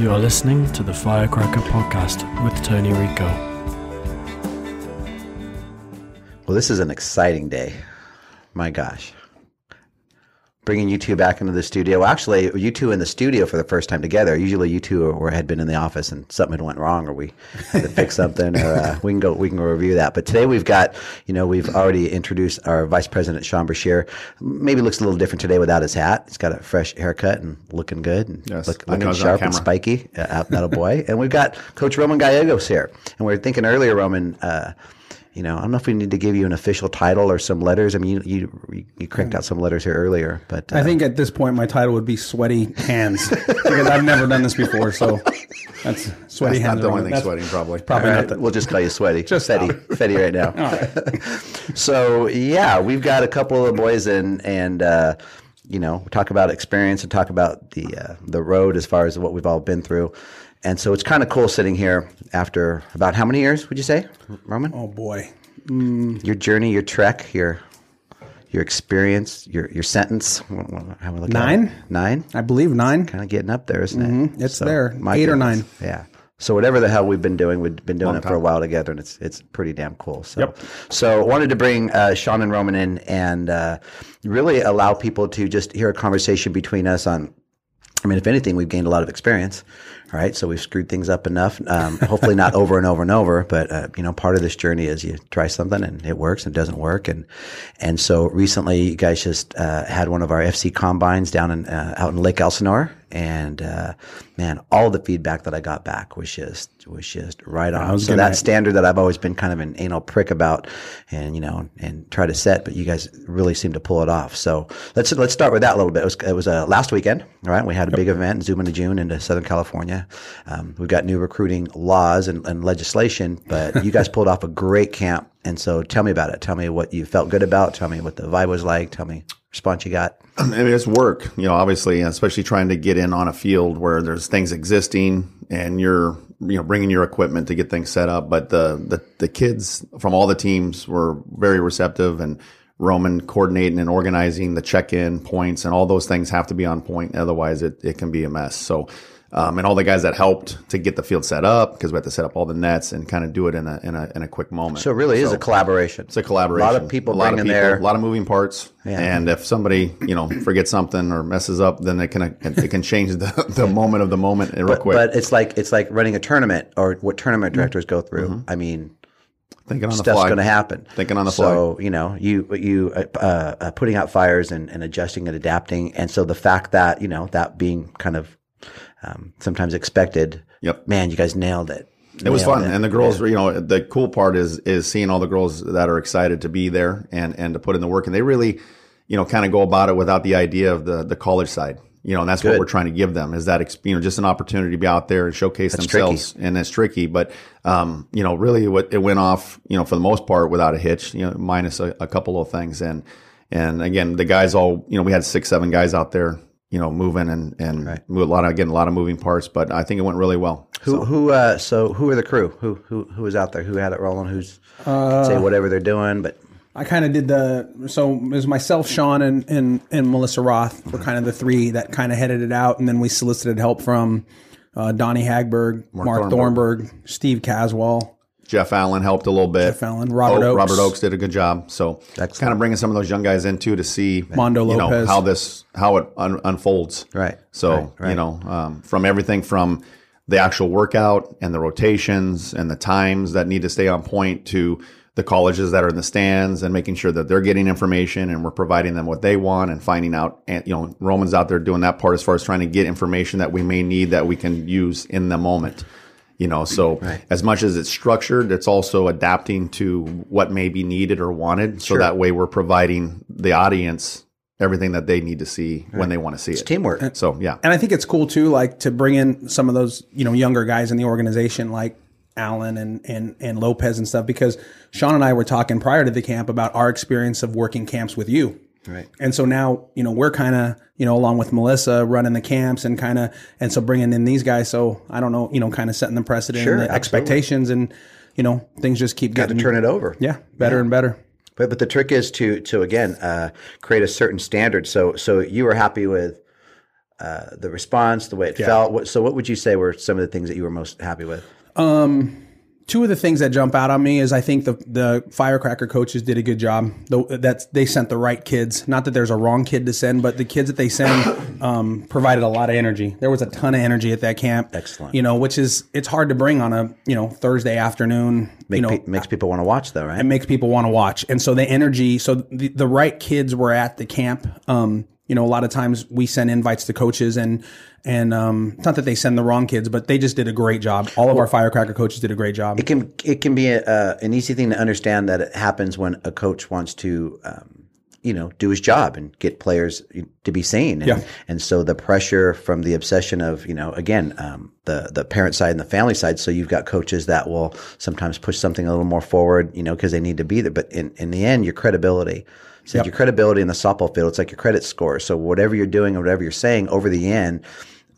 You are listening to the Firecracker Podcast with Tony Rico. Well, this is an exciting day. My gosh. Bringing you two back into the studio. Well, actually, you two in the studio for the first time together. Usually, you two were, had been in the office and something had went wrong, or we had to fix something, or uh, we can go we can go review that. But today we've got, you know, we've already introduced our Vice President Sean Brashear. Maybe looks a little different today without his hat. He's got a fresh haircut and looking good, and Yes, look, looking sharp and spiky. Uh, that a boy. and we've got Coach Roman Gallegos here, and we are thinking earlier, Roman. Uh, you know, I don't know if we need to give you an official title or some letters. I mean, you you, you cranked out some letters here earlier, but uh, I think at this point my title would be sweaty hands because I've never done this before. So that's sweaty That's hands. not the only thing that's sweating, probably. Probably all not right, the, we'll just call you Sweaty. Just Fetty, Fetty right now. So yeah, we've got a couple of boys and and uh, you know talk about experience and talk about the uh, the road as far as what we've all been through. And so it's kind of cool sitting here after about how many years would you say, Roman? Oh boy. Your journey, your trek, your your experience, your your sentence. How we look Nine? Nine. I believe nine. kind of getting up there, isn't it? It's there. my Eight or nine. Yeah. So whatever the hell we've been doing, we've been doing Long it for a while together, and it's it's pretty damn cool. So, so wanted to bring uh, Sean and Roman in and uh, really allow people to just hear a conversation between us on. I mean, if anything, we've gained a lot of experience. All right, so we've screwed things up enough. Um, hopefully, not over and over and over, but uh, you know, part of this journey is you try something and it works and it doesn't work, and and so recently, you guys just uh, had one of our FC combines down in uh, out in Lake Elsinore, and uh, man, all the feedback that I got back was just was just right on. So gonna- that standard that I've always been kind of an anal prick about, and you know, and try to set, but you guys really seem to pull it off. So let's let's start with that a little bit. It was, it was uh, last weekend, right? We had a big event Zoom into June into Southern California. Um, we've got new recruiting laws and, and legislation, but you guys pulled off a great camp. And so tell me about it. Tell me what you felt good about. Tell me what the vibe was like. Tell me response you got. I mean, it's work, you know, obviously, especially trying to get in on a field where there's things existing and you're, you know, bringing your equipment to get things set up. But the, the, the kids from all the teams were very receptive and Roman coordinating and organizing the check-in points and all those things have to be on point. Otherwise it, it can be a mess. So, um, and all the guys that helped to get the field set up because we had to set up all the nets and kind of do it in a, in a, in a quick moment. So it really is a collaboration. It's a collaboration. A lot of people a lot of people, their a lot of moving parts. And if somebody, you know, forgets something or messes up, then it can it can change the, the moment of the moment real quick. But it's like it's like running a tournament or what tournament directors go through. I mean, Thinking on the stuff's going to happen. Thinking on the fly. so, you know, you you uh, uh, uh, putting out fires and, and adjusting and adapting, and so the fact that you know that being kind of um, sometimes expected. Yep. Man, you guys nailed it. It was Nailed fun, and the girls, you know, the cool part is is seeing all the girls that are excited to be there and and to put in the work, and they really, you know, kind of go about it without the idea of the the college side, you know, and that's what we're trying to give them is that you know just an opportunity to be out there and showcase That's themselves, and it's tricky, but um, you know, really, what it went off, you know, for the most part without a hitch, you know, minus a, a couple of things, and and again, the guys all, you know, we had six seven guys out there. You know, moving and and move a lot of again a lot of moving parts, but I think it went really well. Who who uh, so who are the crew? Who who who was out there? Who had it rolling? Who's uh, say whatever they're doing? But I kind of did the so it was myself, Sean, and and and Melissa Roth were kind of the three that kind of headed it out, and then we solicited help from uh, Donnie Hagberg, Mark, Thornburg, Steve Caswell, Jeff Allen helped a little bit. Jeff Allen, Robert Oh, Oakes. Robert Oakes did a good job. So kind of bringing some of those young guys in too to see Mondo you know, Lopez. how this how it un- unfolds. Right, So right, right. you know um, from everything from the actual workout and the rotations and the times that need to stay on point to the colleges that are in the stands and making sure that they're getting information and we're providing them what they want and finding out and you know Roman's out there doing that part as far as trying to get information that we may need that we can use in the moment you know so as much as it's structured it's also adapting to what may be needed or wanted. So that way we're providing the audience everything that they need to see when they want to see it. teamwork. so yeah. And I think it's cool too, like to bring in some of those you know younger guys in the organization, like Allen and and and Lopez and stuff, because Sean and I were talking prior to the camp about our experience of working camps with you. Right. And so now, you know, we're kind of, you know, along with Melissa running the camps and kind of, and so bringing in these guys. So I don't know, you know, kind of setting the precedent Sure, and the expectations and, you know, things just keep Got to turn it over. Yeah. Better and better. But but the trick is to to again uh, create a certain standard. So so you were happy with uh, the response, the way it felt. So, what would you say were some of the things that you were most happy with? Two of the things that jump out on me is I think the the firecracker coaches did a good job. The, that's they sent the right kids. Not that there's a wrong kid to send, but the kids that they send um, provided a lot of energy. There was a ton of energy at that camp. Excellent. You know, which is it's hard to bring on a you know Thursday afternoon. Make, you know, pe- makes people want to watch, though, right? it makes people want to watch. And so the energy, so the, the right kids were at the camp. Um, you know, a lot of times we send invites to coaches and, and, um, it's not that they send the wrong kids, but they just did a great job. All of our firecracker coaches did a great job. it can it can be a, uh, an easy thing to understand that it happens when a coach wants to um, you know do his job and get players to be seen and, Yeah. and so the pressure from the obsession of you know again um, the the parent side and the family side so you've got coaches that will sometimes push something a little more forward you know because they need to be there but in, in the end your credibility so your credibility in the softball field. It's like your credit score. So whatever you're doing and whatever you're saying over the end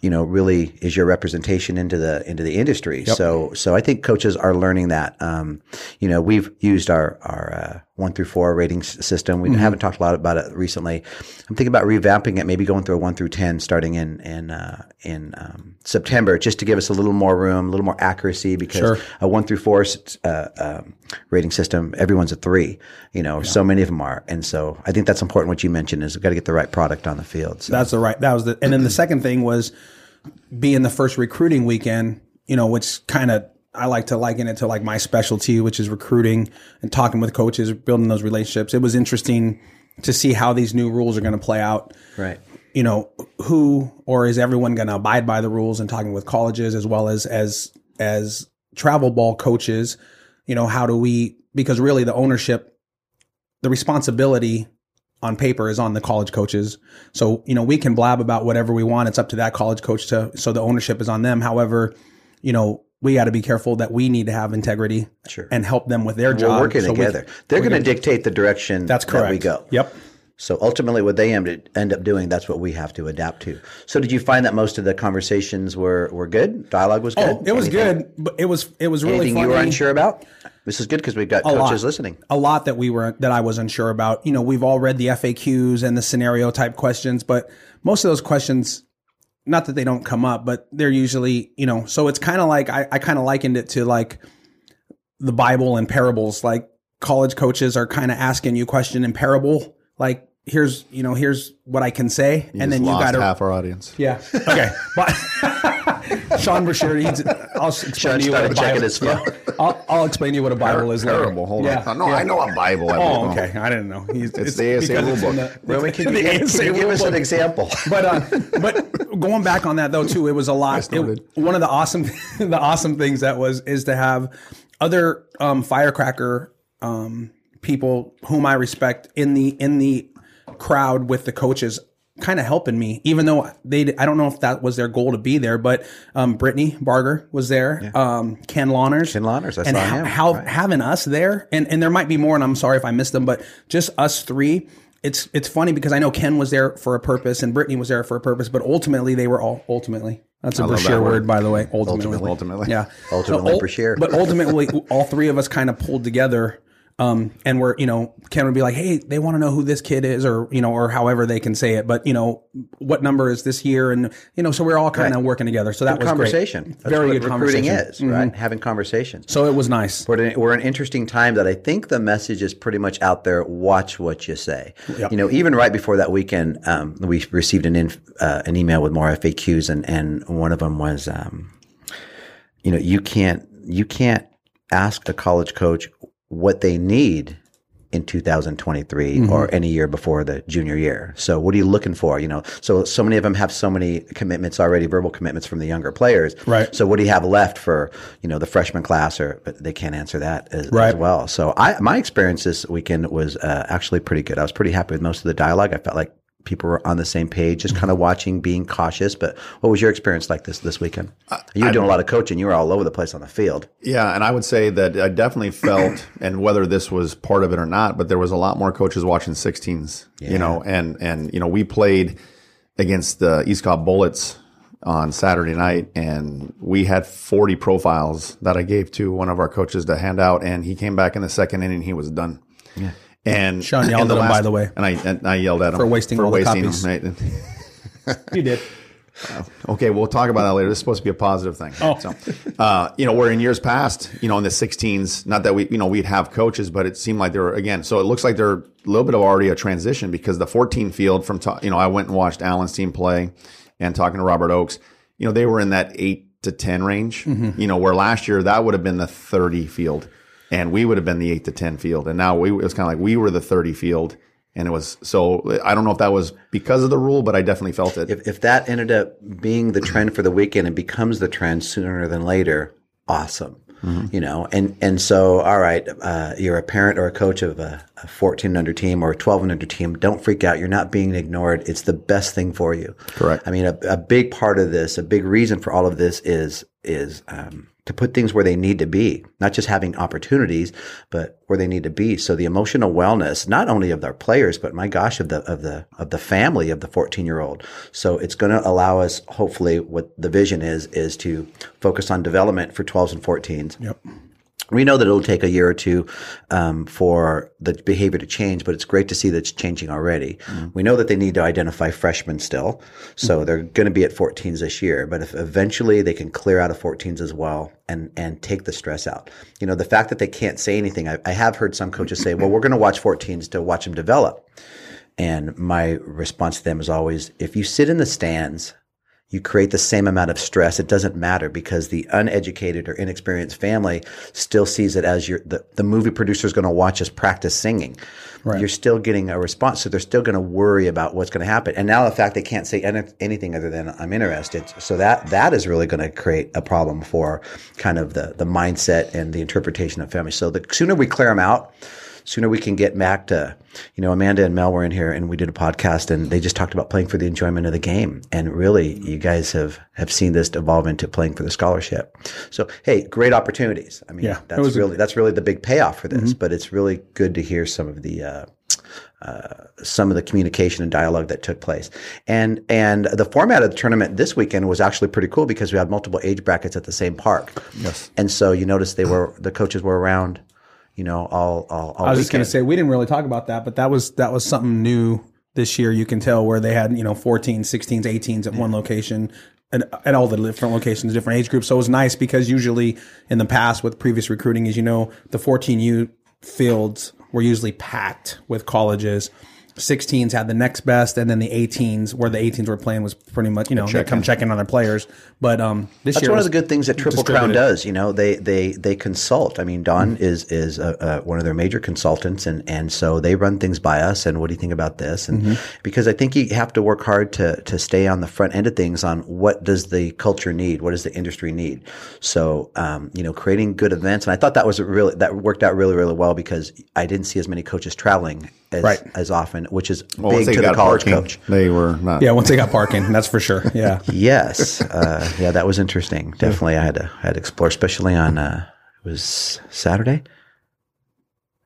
you know really is your representation into the into the industry. So so i think coaches are learning that. Um, you know we've used our our uh, one through four rating system we haven't talked a lot about it recently i'm thinking about revamping it maybe going through a one through 10 starting in in uh, in um, september just to give us a little more room a little more accuracy because Sure. a one through four uh, um, rating system everyone's a three you know so many of them are and so i think that's important what you mentioned is we've got to get the right product on the field so That's the right. That was the. And then the second thing was being the first recruiting weekend. You know, which kind of I like to liken it to like my specialty, which is recruiting and talking with coaches, building those relationships. It was interesting to see how these new rules are going to play out. right You know, who or is everyone going to abide by the rules and talking with colleges as well as as as travel ball coaches. You know, how do we? Because really, the ownership, the responsibility on paper is on the college coaches. So, you know, we can blab about whatever we want. It's up to that college coach to, so the ownership is on them. However, you know, we got to be careful that we need to have integrity Sure. and help them with their job. we're working So we- together they're going to dictate the direction That's correct. that we go Yep. So ultimately, what they end end up doing, that's what we have to adapt to. So, did you find that most of the conversations were, were good? Dialogue was oh, good. Oh, it was Anything- good, but it was, it was really Anything funny. you were unsure about? This is good because we've got a coaches lot. listening. A lot that we were that I was unsure about. You know, we've all read the FAQs and the scenario type questions, but most of those questions, not that they don't come up, but they're usually, you know, so it's kind of like I, I kind of likened it to like the Bible and parables. Like college coaches are kind of asking you question in parable, like here's you know here's what I can say, and then you lost got to half our audience. yeah okay. But Sean Brashear, he's I'll explain to you what a Bible, his phone. Yeah. I'll, I'll explain to you what a Bible is later. Terrible. Hold Yeah, on. No, yeah. I know a Bible. I Oh, know. okay. I didn't know. He's, It's the ASA because rule book. the- Roman, can you, give, ASA can you give us an example? But uh, but going back on that though too, it was a lot. It- one of the awesome the awesome things that was is to have other um, firecracker um, people whom I respect in the in the crowd with the coaches kind of helping me even though they I don't know if that was their goal to be there but um Brittany Barger was there um Ken Lawners Ken Lawners, I and saw ha- him. how having us there and and there might be more and I'm sorry if I missed them but just us three it's it's funny because I know Ken was there for a purpose and Brittany was there for a purpose but ultimately they were all ultimately that's a love that word. word by the way ultimately Ultimately. yeah Ultimately ul- Brashear. but ultimately all three of us kind of pulled together um, and we're, you know, Ken would be like, Hey, they want to know who this kid is or, you know, or however they can say it, but you know, what number is this year? And, you know, so we're all kind of working together. So that was conversation. great. That's Very good recruiting conversation. is, right? Having conversations. So it was nice. We're in, we're an interesting time that I think the message is pretty much out there. Watch what you say. You know, even right before that weekend, um, we received an inf, uh, an email with more FAQs, and and one of them was, um, you know, you can't you can't ask a college coach what they need in 2023 or any year before the junior year. So what are you looking for? You know, so so many of them have so many commitments already, verbal commitments from the younger players. Right. So what do you have left for you know the freshman class? Or but they can't answer that as, as Right. well. So I my experience this weekend was uh, actually pretty good. I was pretty happy with most of the dialogue. I felt like people were on the same page, just kind of watching, being cautious. But what was your experience like this this weekend? you were doing a lot of coaching. You were all over the place on the field. Yeah, and I would say that I definitely felt, and whether this was part of it or not, but there was a lot more coaches watching 16s. You know, and and you know we played against the East Cobb Bullets on Saturday night, and we had 40 profiles that I gave to one of our coaches to hand out, and he came back in the second inning, he was done. Yeah. And Sean yelled and at him, by the way. and I and I yelled at him For wasting all the copies. right? You did. Okay, we'll talk about that later. This is supposed to be a positive thing. Oh. So, uh, you know, where in years past, you know, in the 16s, not that we, you know, we'd have coaches, but it seemed like they were, again, so it looks like they're a little bit of already a transition because the 14 field from, you know, I went and watched Allen's team play and talking to Robert Oakes, you know, they were in that eight to 10 range, mm-hmm. you know, where last year that would have been the 30 field and we would have been the eight to 10 field. And now we, it was kind of like we were the 30 field and it was so I don't know if that was because of the rule, but I definitely felt it. If, if that ended up being the trend for the weekend and becomes the trend sooner than later, awesome. Mm-hmm. You know, and and so all right, uh, you're a parent or a coach of a, a 14 under team or a 12 under team. Don't freak out. You're not being ignored. It's the best thing for you. Correct. I mean, a, a big part of this, a big reason for all of this is is um, to put things where they need to be, not just having opportunities, but where they need to be. So the emotional wellness, not only of their players, but my gosh, of the, of the, of the family of the 14 year old. So it's going to allow us, hopefully what the vision is, is to focus on development for 12s and 14s. Yep we know that it'll take a year or two um, for the behavior to change, but it's great to see that it's changing already. Mm-hmm. We know that they need to identify freshmen still, so mm-hmm. they're going to be at 14s this year. But if eventually they can clear out of 14s as well and and take the stress out, you know, the fact that they can't say anything. I, I have heard some coaches say, "Well, we're going to watch 14s to watch them develop." And my response to them is always, if you sit in the stands you create the same amount of stress. It doesn't matter because the uneducated or inexperienced family still sees it as your the, the movie producer is going to watch us practice singing. Right. You're still getting a response, so they're still going to worry about what's going to happen. And now the fact they can't say any, anything other than "I'm interested," so that that is really going to create a problem for kind of the the mindset and the interpretation of family. So the sooner we clear them out sooner we can get back to, you know, Amanda and Mel were in here and we did a podcast and they just talked about playing for the enjoyment of the game. And really, you guys have, have seen this evolve into playing for the scholarship. So, hey, great opportunities. I mean, yeah, that's really, a- that's really the big payoff for this, mm-hmm. but it's really good to hear some of the, uh, uh, some of the communication and dialogue that took place. And and the format of the tournament this weekend was actually pretty cool because we had multiple age brackets at the same park. Yes. And so you notice they were the coaches were around you know, all, all, all I was just going to say, we didn't really talk about that, but that was, that was something new this year. You can tell where they had, you know, 14, 16s, 18s at yeah. one location and at all the different locations, different age groups. So it was nice because usually in the past with previous recruiting, as you know, the 14U fields were usually packed with colleges 16s had the next best, and then the 18s, where the 18s were playing, was pretty much you know check they come check in on their players. But um, this that's year one of the good things that Triple Crown does. You know, they they they consult. I mean, Don mm-hmm. is is a, a, one of their major consultants, and and so they run things by us. And what do you think about this? And mm-hmm. because I think you have to work hard to to stay on the front end of things on what does the culture need, what does the industry need. So um, you know, creating good events, and I thought that was really that worked out really really well because I didn't see as many coaches traveling as, right. as often, which is well, big to the college parking, coach. They were not. Yeah, once they got parking, that's for sure. Yeah. yes. Uh, yeah, that was interesting. Definitely, I had to I had to explore, especially on uh, it was Saturday.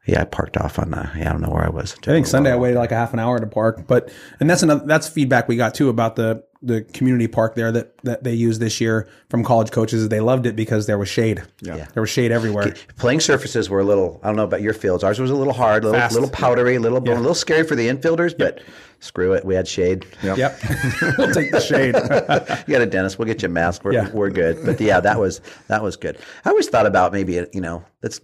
Yeah, I parked off on. the. yeah, I don't know where I was. I think Sunday I waited like a half an hour to park, but and that's another that's feedback we got too about the the community park there that that they used this year from college coaches. They loved it because there was shade. Yeah, yeah. there was shade everywhere. Playing surfaces were a little. I don't know about your fields. Ours was a little hard, a little, little powdery, a little yeah. a little scary for the infielders, yep. but screw it. We had shade. Yep. yep. we'll take the shade. you got a dentist. We'll get you a mask. We're, yeah. we're good. But yeah, that was that was good. I always thought about maybe you know let's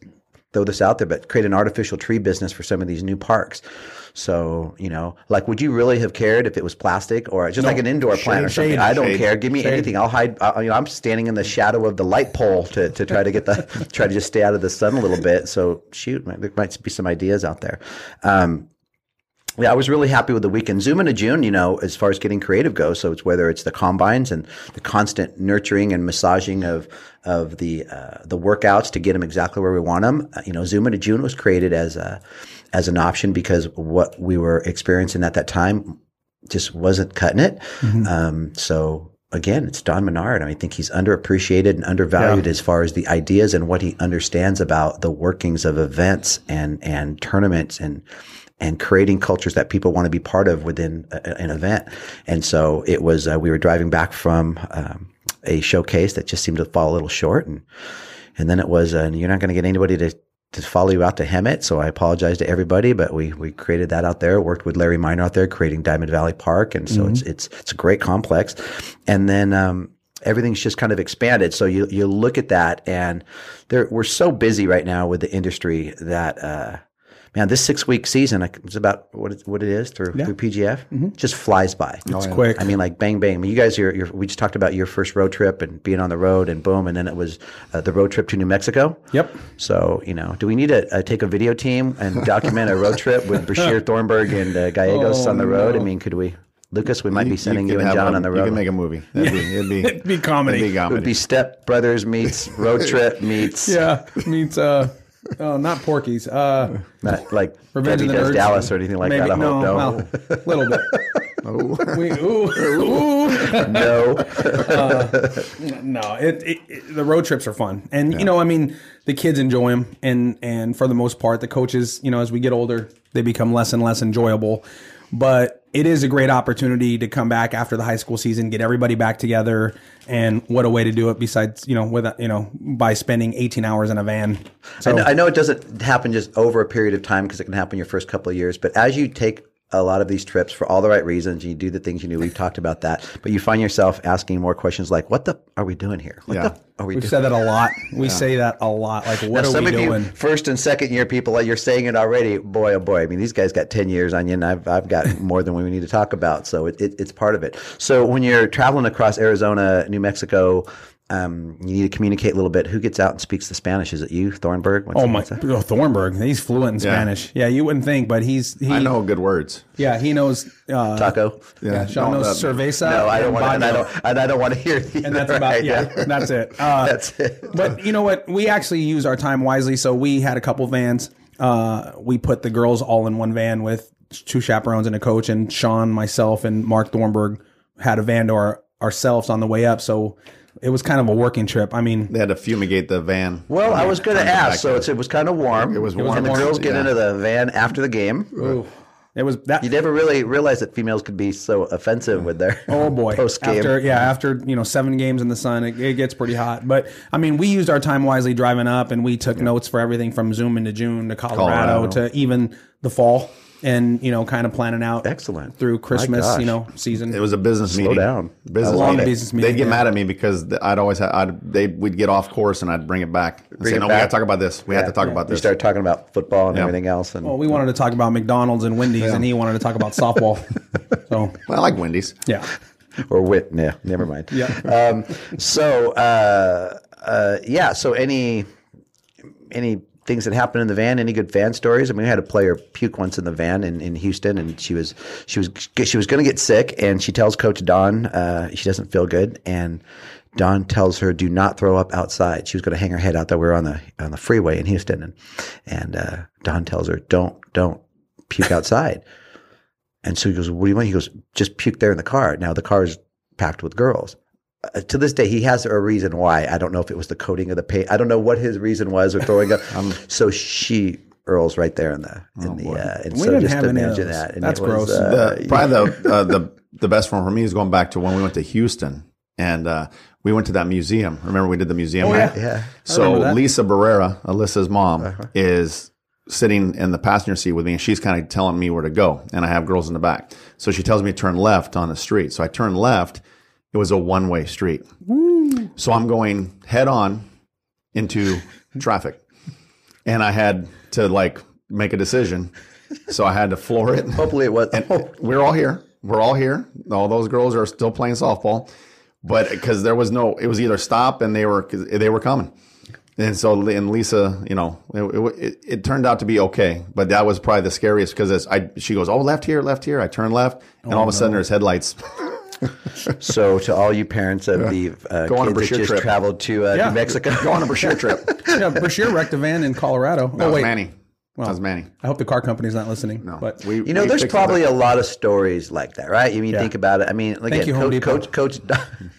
throw this out there, but create an artificial tree business for some of these new parks. So, you know, like, would you really have cared if it was plastic or just no, like an indoor shade, plant or something? Shade, I don't shade, care. Give me anything. I'll hide. I, you know, I'm standing in the shadow of the light pole to, to try to get the, try to just stay out of the sun a little bit. So, shoot, there might be some ideas out there. Um, yeah, I was really happy with the weekend. Zoom into June, you know, as far as getting creative goes. So it's whether it's the combines and the constant nurturing and massaging of of the uh, the workouts to get them exactly where we want them. Uh, you know, Zoom into June was created as a as an option because what we were experiencing at that time just wasn't cutting it. Mm-hmm. Um, so again, it's Don Menard. I, mean, I think he's underappreciated and undervalued yeah. as far as the ideas and what he understands about the workings of events and and tournaments and and creating cultures that people want to be part of within a, an event. And so it was. Uh, we were driving back from um, a showcase that just seemed to fall a little short, and and then it was. Uh, you're not going to get anybody to to follow you out to Hemet. So I apologize to everybody, but we we created that out there. Worked with Larry Miner out there, creating Diamond Valley Park, and so it's it's it's a great complex. And then um, everything's just kind of expanded. So you you look at that, and there we're so busy right now with the industry that. Uh, Man, this six week season it's about what it, what it is through, through PGF just flies by. It's quick. I mean, like bang bang. I mean, you guys, are, you're, we just talked about your first road trip and being on the road, and boom, and then it was uh, the road trip to New Mexico. Yep. So you know, do we need to uh, take a video team and document a road trip with Brashear Thornburg and uh, Gallegos Oh, on the road? no. I mean, could we, Lucas? We might be sending you, could and John a- on the You road. can make a movie. That'd be, it'd be, It'd be comedy. it'd be it would be Step Brothers meets road trip meets Yeah, meets uh, oh, not Porky's. Uh, not like Revenge of the Does Nerds. Dallas or anything like maybe, that. I no, hope no. well, little bit. We, ooh, ooh. no. No, it, it, it- the road trips are fun, and you know, I mean, the kids enjoy them, and and for the most part, the coaches, you know, as we get older, they become less and less enjoyable. But it is a great opportunity to come back after the high school season, get everybody back together, and what a way to do it besides you know with you know by spending 18 hours in a van. I So know, I know it doesn't happen just over a period of time because it can happen your first couple of years, but as you take a lot of these trips for all the right reasons, you do the things you knew. We've talked about that, but you find yourself asking more questions like, "What the are we doing here? What Yeah. the are we we've doing?" said that a lot. We say that a lot. Like, what Now, are some we of doing? you first and second year people, you're saying it already. Boy, oh boy! I mean, these guys got ten years on you, and I've I've got more than we need to talk about. So it, it, it's part of it. So when you're traveling across Arizona, New Mexico. Um, you need to communicate a little bit. Who gets out and speaks the Spanish? Is it you, Thornburg? What's Oh my, what's that? oh, Thornburg, he's fluent in Yeah. Spanish. Yeah, you wouldn't think, but he's he. I know good words. Yeah, he knows. Uh, Taco. Yeah, Sean No, knows that- cerveza. No, I don't want, to, and I don't, and I don't want to hear. The and that's about yeah, that's it. Uh, That's it. But you know what? We actually use our time wisely. So we had a couple vans. Uh, we put the girls all in one van with two chaperones and a coach, and Sean, myself, and Mark Thornburg had a van to our, ourselves on the way up. So it was kind of a working trip. I mean, They had to fumigate the van. Well, I was going to On the back ask. So it's, it was kind of warm. It was warm. And the girls get Yeah. into the van after the game. it was that. You never really realized that females could be so offensive with their Oh boy! post game. After yeah, after you know seven games in the sun, it, it gets pretty hot. But I mean, we used our time wisely driving up, and we took notes for everything from Zoom into June to Colorado, Colorado. to even the fall, and you know, kind of planning out Excellent. through Christmas, you know, season. It was a business meeting. down. Business long meeting. business meeting, They'd get yeah. mad at me because th- I'd always have, I'd, they we'd get off course and I'd bring it back. And say, it no, we back. got to talk about this. We have to talk about this. We this. started talking about football and Yeah. everything else, and well, we wanted to talk about McDonald's and Wendy's, and he wanted to talk about softball. so Well, I like Wendy's. yeah, or wit. Yeah, never mind. Yeah. Um, so uh, uh, yeah. So any any things that happened in the van? Any good van stories? I mean, we had a player puke once in the van in, in Houston, and she was she was she was going to get sick, and she tells Coach Don uh, she doesn't feel good, and Don tells her, "Do not throw up outside." She was going to hang her head out there. We were on the on the freeway in Houston, and and uh, Don tells her, "Don't don't puke outside." And so he goes, "What do you want?" He goes, "Just puke there in the car." Now the car is packed with girls. Uh, to this day, he has a reason why. I don't know if it was the coating of the paint. I don't know what his reason was or throwing up. so she Earl's right there in the in the uh, and We so didn't just have any of imagine those. that. And That's it was, gross. uh, The, probably the, uh, the the best one for me is going back to when we went to Houston and uh, we went to that museum. Remember we did the museum? Oh, yeah. yeah. So. Lisa Barrera, Alyssa's mom, is sitting in the passenger seat with me, and she's kind of telling me where to go, and I have girls in the back. So she tells me to turn left on the street. So I turn left. It was a one way street. So I'm going head on into traffic, and I had to like make a decision. So I had to floor it. Hopefully it was. Oh, we're all here. We're all here. All those girls are still playing softball, but because there was no, it was either stop and they were they were coming, and so and Lisa, you know, it, it, it turned out to be okay, but that was probably the scariest because I she goes, oh left here, left here. I turn left, and all of a sudden oh, there's headlights. so to all you parents of the uh, Go on a kids that just trip. traveled to uh, Yeah. New Mexico, Go on a Brashear trip. yeah, Brashear wrecked a van in Colorado. That oh was wait, Manny. that was Manny. I hope the car company's not listening. No, but we, You know, we there's probably a lot of stories like that, right? You mean Yeah. think about it. I mean, look Thank at you, Coach, Depot. Coach Coach Don,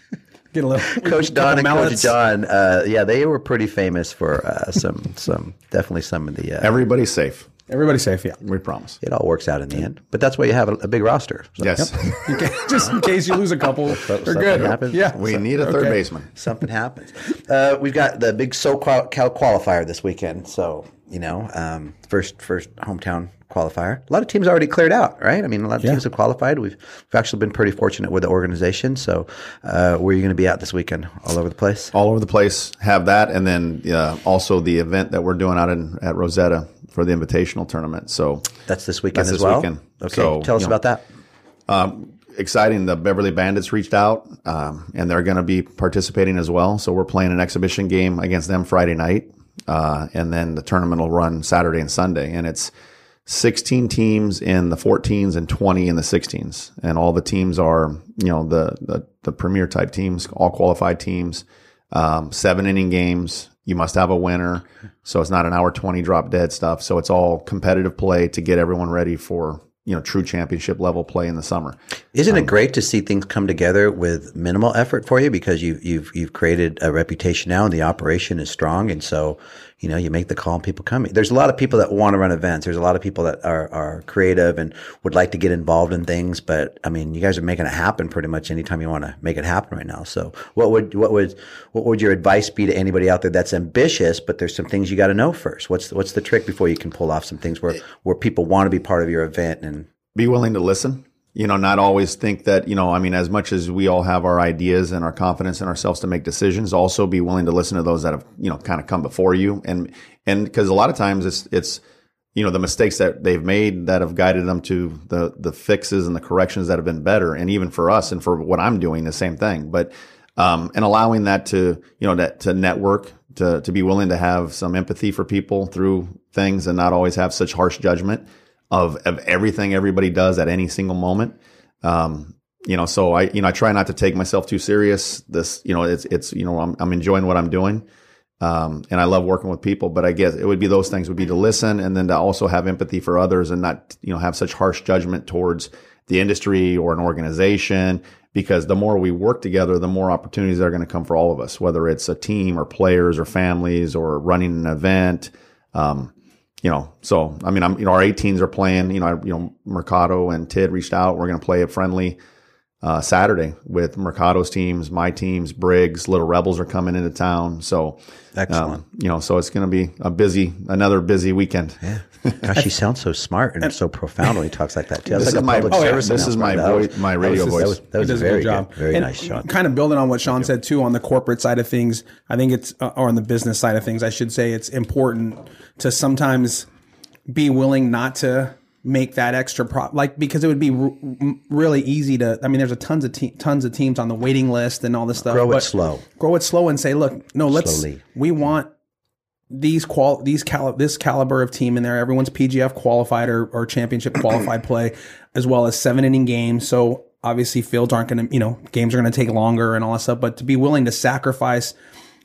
get a little Coach Don and Coach. John. Uh, yeah, they were pretty famous for uh, some some definitely some of the. Uh, everybody's safe. Everybody's safe, yeah. We promise. It all works out in the end. But that's why you have a, a big roster. So Yes. Okay, Just in case you lose a couple, they're something good. happens. Yeah. we need a third Okay. baseman. something happens. Uh, we've got the big SoCal qualifier this weekend. So, you know, um, first first hometown qualifier. A lot of teams already cleared out, right? I mean, a lot of teams have qualified. We've, we've actually been pretty fortunate with the organization. So, uh, where are you going to be at this weekend? All over the place? all over the place have that and then uh, also the event that we're doing out in at Rosetta for the invitational tournament so That's this weekend That's as this well. weekend. Okay, So, tell us know, about that. exciting the Beverly Bandits reached out um, and they're going to be participating as well so we're playing an exhibition game against them Friday night uh, and then the tournament will run Saturday and Sunday and it's 16 teams in the 14s and 20 in the 16s and all the teams are you know the the, the premier type teams all qualified teams um, seven inning games you must have a winner. So it's not an hour 20 drop dead stuff. So it's all competitive play to get everyone ready for you know true championship level play in the summer. Isn't it um, great to see things come together with minimal effort for you? Because you, you've you've created a reputation now and the operation is strong. And so you know you make the call and people come. There's a lot of people that want to run events. There's a lot of people that are are creative and would like to get involved in things, but I mean you guys are making it happen pretty much anytime you want to make it happen right now. So what would what would what would your advice be to anybody out there that's ambitious but there's some things you got to know first? What's the, what's the trick before you can pull off some things where where people want to be part of your event and be willing to listen you know not always think that you know i mean as much as we all have our ideas and our confidence in ourselves to make decisions also be willing to listen to those that have you know kind of come before you. And and because a lot of times it's it's you know the mistakes that they've made that have guided them to the the fixes and the corrections that have been better. And even for us and for what i'm doing the same thing. But um, and allowing that to you know that to network to to be willing to have some empathy for people through things and not always have such harsh judgment of of everything everybody does at any single moment. Um, you know, so I you know I try not to take myself too serious. This you know it's it's you know I'm I'm enjoying what I'm doing. Um, and I love working with people, but I guess it would be those things would be to listen and then to also have empathy for others and not, you know, have such harsh judgment towards the industry or an organization. Because the more we work together, the more opportunities are going to come for all of us, whether it's a team or players or families or running an event. Um, you know, so I mean, I'm you know our 18s are playing. You know, I, you know Mercado and Tid reached out. We're going to play a friendly uh, Saturday with Mercado's teams, my teams, Briggs, Little Rebels are coming into town. So, Excellent. um, you know, so it's going to be a busy, another busy weekend. Yeah. Gosh, he sounds so smart and so profound when he talks like that too. That's This like is my- public oh, yeah. This is my voice- was- my that was radio voice. That was, that was He does a very good job. good. Very And nice, Sean. Kind of building on what Sean said too on the corporate side of things. I think it's uh, or on the business side of things. I should say it's important to sometimes be willing not to make that extra pro like because it would be r- really easy to. I mean, there's a tons of te- tons of teams on the waiting list and all this stuff. Grow it slow. Grow it slow and say, look, no, let's. Slowly. We want these qual these cal this caliber of team in there. Everyone's PGF qualified or, or championship qualified play, as well as seven inning games. So obviously fields aren't going to you know games are going to take longer and all that stuff. But to be willing to sacrifice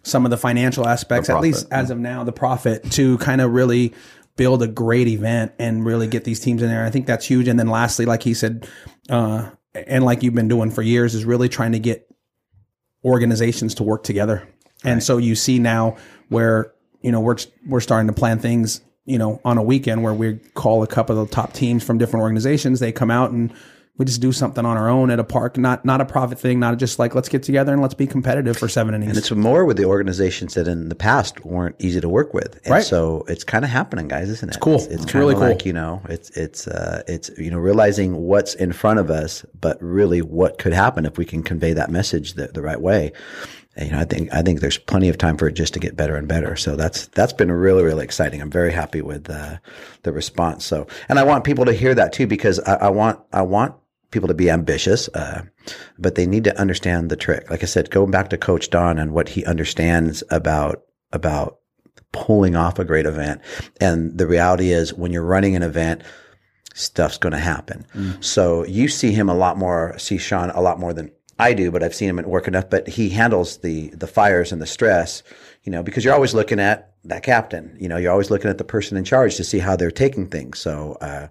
some of the financial aspects, at least as of now, the profit to kind of really build a great event and really get these teams in there. I think that's huge. And then lastly, like he said, uh, and like you've been doing for years, is really trying to get organizations to work together. And so you see now where you know we're we're starting to plan things you know on a weekend where we call a couple of the top teams from different organizations. They come out and we just do something on our own at a park, not not a profit thing, not just like let's get together and let's be competitive for seven innings. And it's more with the organizations that in the past weren't easy to work with. And Right. so it's kind of happening, guys, isn't it? It's cool. It's, It's kind really cool. like, you know, it's, it's, uh, it's, you know, realizing what's in front of us, but really what could happen if we can convey that message the, the right way. And, you know, I think, I think there's plenty of time for it just to get better and better. So that's, that's been really, really exciting. I'm very happy with, uh, the response. So, and I want people to hear that too, because I, I want, I want, people to be ambitious, uh, but they need to understand the trick. Like I said, going back to Coach Don and what he understands about about pulling off a great event. And the reality is, when you're running an event, stuff's going to happen. So you see him a lot more, see Sean a lot more than I do, but I've seen him at work enough. But he handles the the fires and the stress, you know, because you're always looking at that captain. You know, you're always looking at the person in charge to see how they're taking things. So. Uh,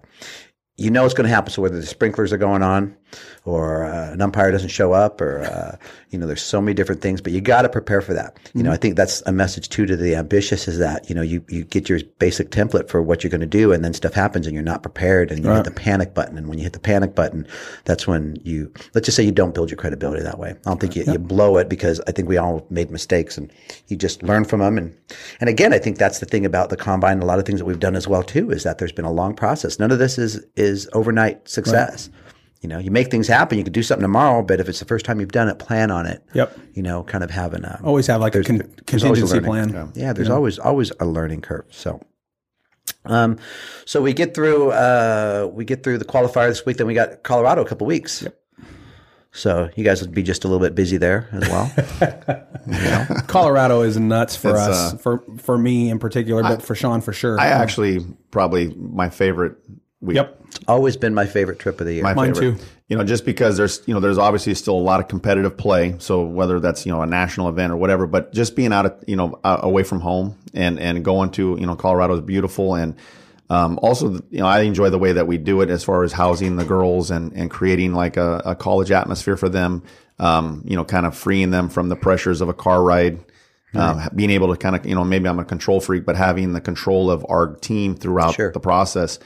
you know it's going to happen. So whether the sprinklers are going on, or uh, an umpire doesn't show up, or uh, you know, there's so many different things. But you got to prepare for that. You know, I think that's a message too to the ambitious is that you know you you get your basic template for what you're going to do, and then stuff happens, and you're not prepared, and you hit the panic button. And when you hit the panic button, that's when you let's just say you don't build your credibility that way. I don't think you, you blow it because I think we all made mistakes, and you just learn from them. And and again, I think that's the thing about the combine. A lot of things that we've done as well too is that there's been a long process. None of this is is overnight success. You know, you make things happen. You can do something tomorrow, but if it's the first time you've done it, plan on it. Yep. You know, kind of having a Always have like a con- there's always a contingency learning. plan. yeah, there's always always a learning curve. So, um, so we get through uh, we get through the qualifier this week. Then we got Colorado a couple weeks. Yep. So you guys would be just a little bit busy there as well. Colorado is nuts for It's, us, uh, for for me in particular, but for Sean for sure. I actually probably my favorite week. yep. Always been my favorite trip of the year. My Mine favorite. too. You know, just because there's you know there's obviously still a lot of competitive play. So whether that's you know a national event or whatever, but just being out of you know uh, away from home and and going to you know Colorado is beautiful and. Um, also, you know, I enjoy the way that we do it as far as housing the girls and, and creating like a, a college atmosphere for them. Um, you know, kind of freeing them from the pressures of a car ride. Um, being able to kind of, you know, maybe I'm a control freak, but having the control of our team throughout Sure. the process.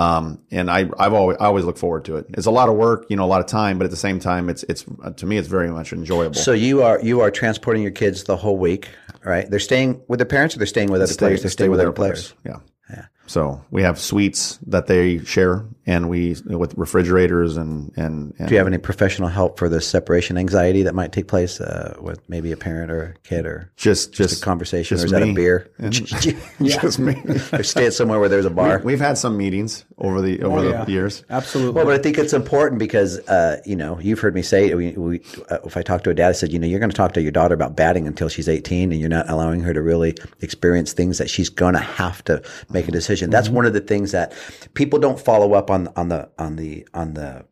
Um, and I, I've always, I always look forward to it. It's a lot of work, you know, a lot of time, but at the same time, it's, it's, to me, it's very much enjoyable. So you are you are transporting your kids the whole week, right? They're staying with their parents, or they're staying with other players. They're staying with other players. Yeah. Yeah. So we have suites that they share and we, with refrigerators and, and, and Do you have any professional help for the separation anxiety that might take place uh, with maybe a parent or a kid or just, just, a conversation, just or is that a beer? just me. or stay somewhere where there's a bar. We've had some meetings over the, over the yeah. years. Absolutely. Well, but I think it's important because, uh, you know, you've heard me say, we, we, uh, if I talk to a dad, I said, you know, you're going to talk to your daughter about batting until she's 18 and you're not allowing her to really experience things that she's going to have to make a decision. That's one of the things that people don't follow up on, on the, on the, on the,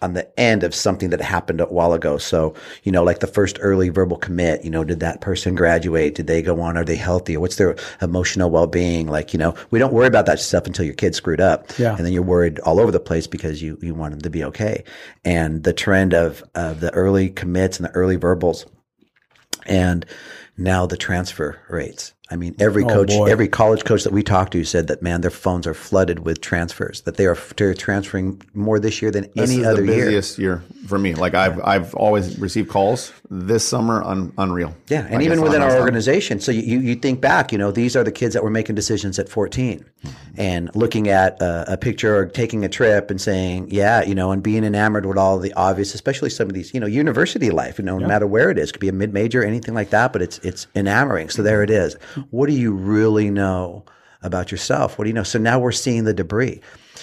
on the end of something that happened a while ago. So, you know, like the first early verbal commit, you know, did that person graduate? Did they go on? Are they healthy? What's their emotional well-being? Like, you know, we don't worry about that stuff until your kid screwed up. Yeah. And then you're worried all over the place because you, you want them to be okay. And the trend of, of the early commits and the early verbals and now the transfer rates. I mean, every oh, coach, boy. every college coach that we talked to said that man, their phones are flooded with transfers. That they are they're transferring more this year than This any is other the year. busiest year. for me. Like I've I've always received calls this summer. Un, unreal. Yeah, and Like, even within our organization. So you, you, you think back, you know, these are the kids that were making decisions at 14 and looking at a, a picture or taking a trip and saying, yeah, you know, and being enamored with all the obvious, especially some of these, you know, university life, you know, no matter where it is, could be a mid major, anything like that, but it's, it's enamoring. So there it is. What do you really know about yourself? What do you know? So now we're seeing the debris.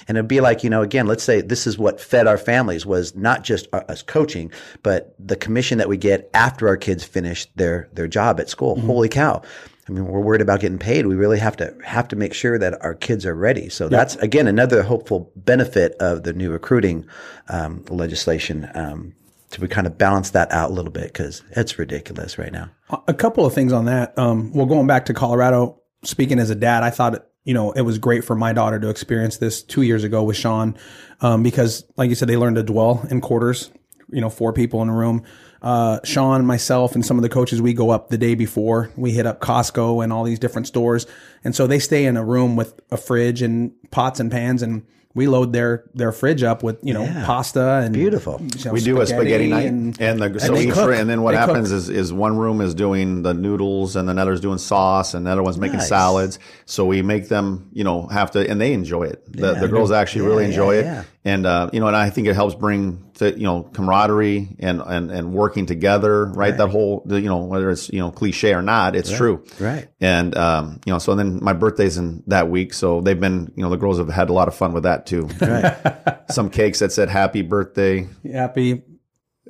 And it'd be like, you know, again, let's say this is what fed our families was not just us coaching, but the commission that we get after our kids finish their their job at school. Holy cow. I mean, we're worried about getting paid. We really have to have to make sure that our kids are ready. So that's again another hopeful benefit of the new recruiting um, legislation um, to kind of balance that out a little bit because it's ridiculous right now. a couple of things on that. Um, well, going back to Colorado, speaking as a dad, I thought you know it was great for my daughter to experience this two years ago with Sean, um, because like you said, they learned to dwell in quarters. You know, four people in a room. Uh, Sean, myself, and some of the coaches, we go up the day before. We hit up Costco and all these different stores, and so they stay in a room with a fridge and pots and pans and. We load their their fridge up with you know Yeah. pasta and Beautiful. you know, We do a spaghetti night, and, and, the so they each cook. and then what They cook. happens is is one room is doing the noodles, and another's doing sauce, and another one's making Nice. salads. So we make them, you know, have to, and they enjoy it. The, Yeah. the girls actually really enjoy yeah, it, yeah. and uh, you know, and I think it helps bring to you know camaraderie and and and working together, right? That whole, you know, whether it's you know cliche or not, it's true, Right. And um, you know, so then my birthday's in that week, so they've been, you know, the girls have had a lot of fun with that too. Right. Some cakes that said "Happy Birthday." happy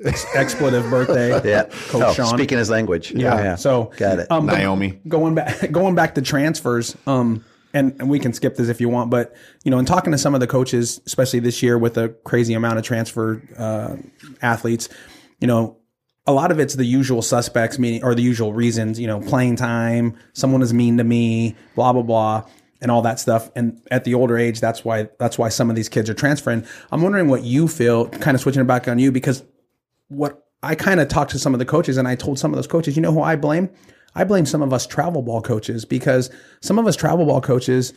ex- expletive birthday. yeah. Coach oh, Sean. speaking his language. Yeah. So Got it. Um, Naomi. Going back, going back to transfers. Um, and, and we can skip this if you want, but you know, in talking to some of the coaches, especially this year with a crazy amount of transfer uh, athletes, you know, a lot of it's the usual suspects, meaning or the usual reasons. You know, playing time, someone is mean to me, blah blah blah. and all that stuff. And at the older age, that's why that's why some of these kids are transferring. I'm wondering what you feel, kind of switching it back on you, because what I kind of talked to some of the coaches, and I told some of those coaches, you know who I blame? I blame some of us travel ball coaches because some of us travel ball coaches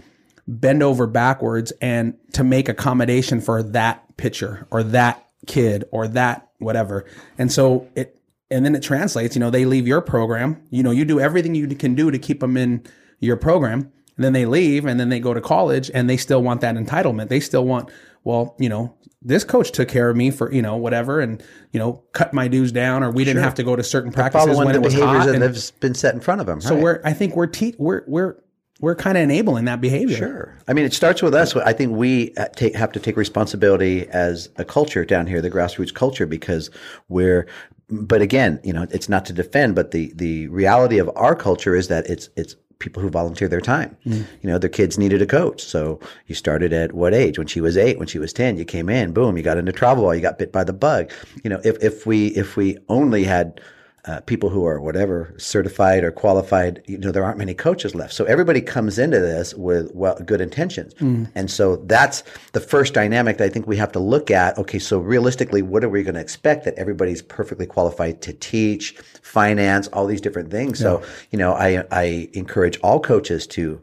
bend over backwards and to make accommodation for that pitcher or that kid or that whatever. And so it and then it translates, you know, they leave your program, you know, you do everything you can do to keep them in your program and then they leave and then they go to college and they still want that entitlement. They still want, well, you know, this coach took care of me for, you know, whatever and, you know, cut my dues down or we didn't have to go to certain practices when it was behaviors hot. that and- have been set in front of them. so right. we're, I think we're, te- we're, we're, we're kind of enabling that behavior. Sure. I mean, it starts with us. I think we uh, take, have to take responsibility as a culture down here, the grassroots culture, because we're. But again, you know, it's not to defend, but the the reality of our culture is that it's it's people who volunteer their time. Mm. You know, their kids needed a coach, so you started at what age? When she was eight, when she was ten, you came in, boom, you got into travel ball, you got bit by the bug. You know, if if we if we only had uh, people who are whatever certified or qualified, you know, there aren't many coaches left. So everybody comes into this with well, good intentions. And so that's the first dynamic that I think we have to look at. Okay. So realistically, what are we going to expect that everybody's perfectly qualified to teach, finance, all these different things. So, you know, I, I encourage all coaches to,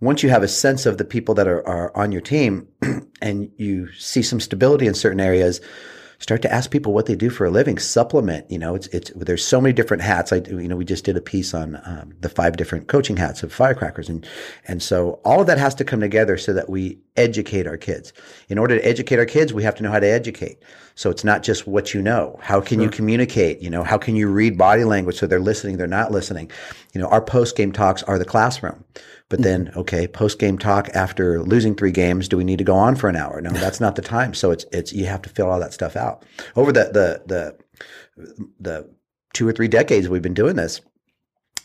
once you have a sense of the people that are, are on your team and you see some stability in certain areas, start to ask people what they do for a living supplement you know it's it's there's so many different hats. I you know we just did a piece on um, the five different coaching hats of firecrackers. And and so all of that has to come together so that we educate our kids. In order to educate our kids we have to know how to educate so it's not just what you know how can you communicate you know how can you read body language so they're listening they're not listening you know our post game talks are the classroom but then, mm-hmm. okay, post game talk after losing three games, do we need to go on for an hour? No, that's not the time. So it's it's you have to fill all that stuff out. Over the the the the two or three decades we've been doing this,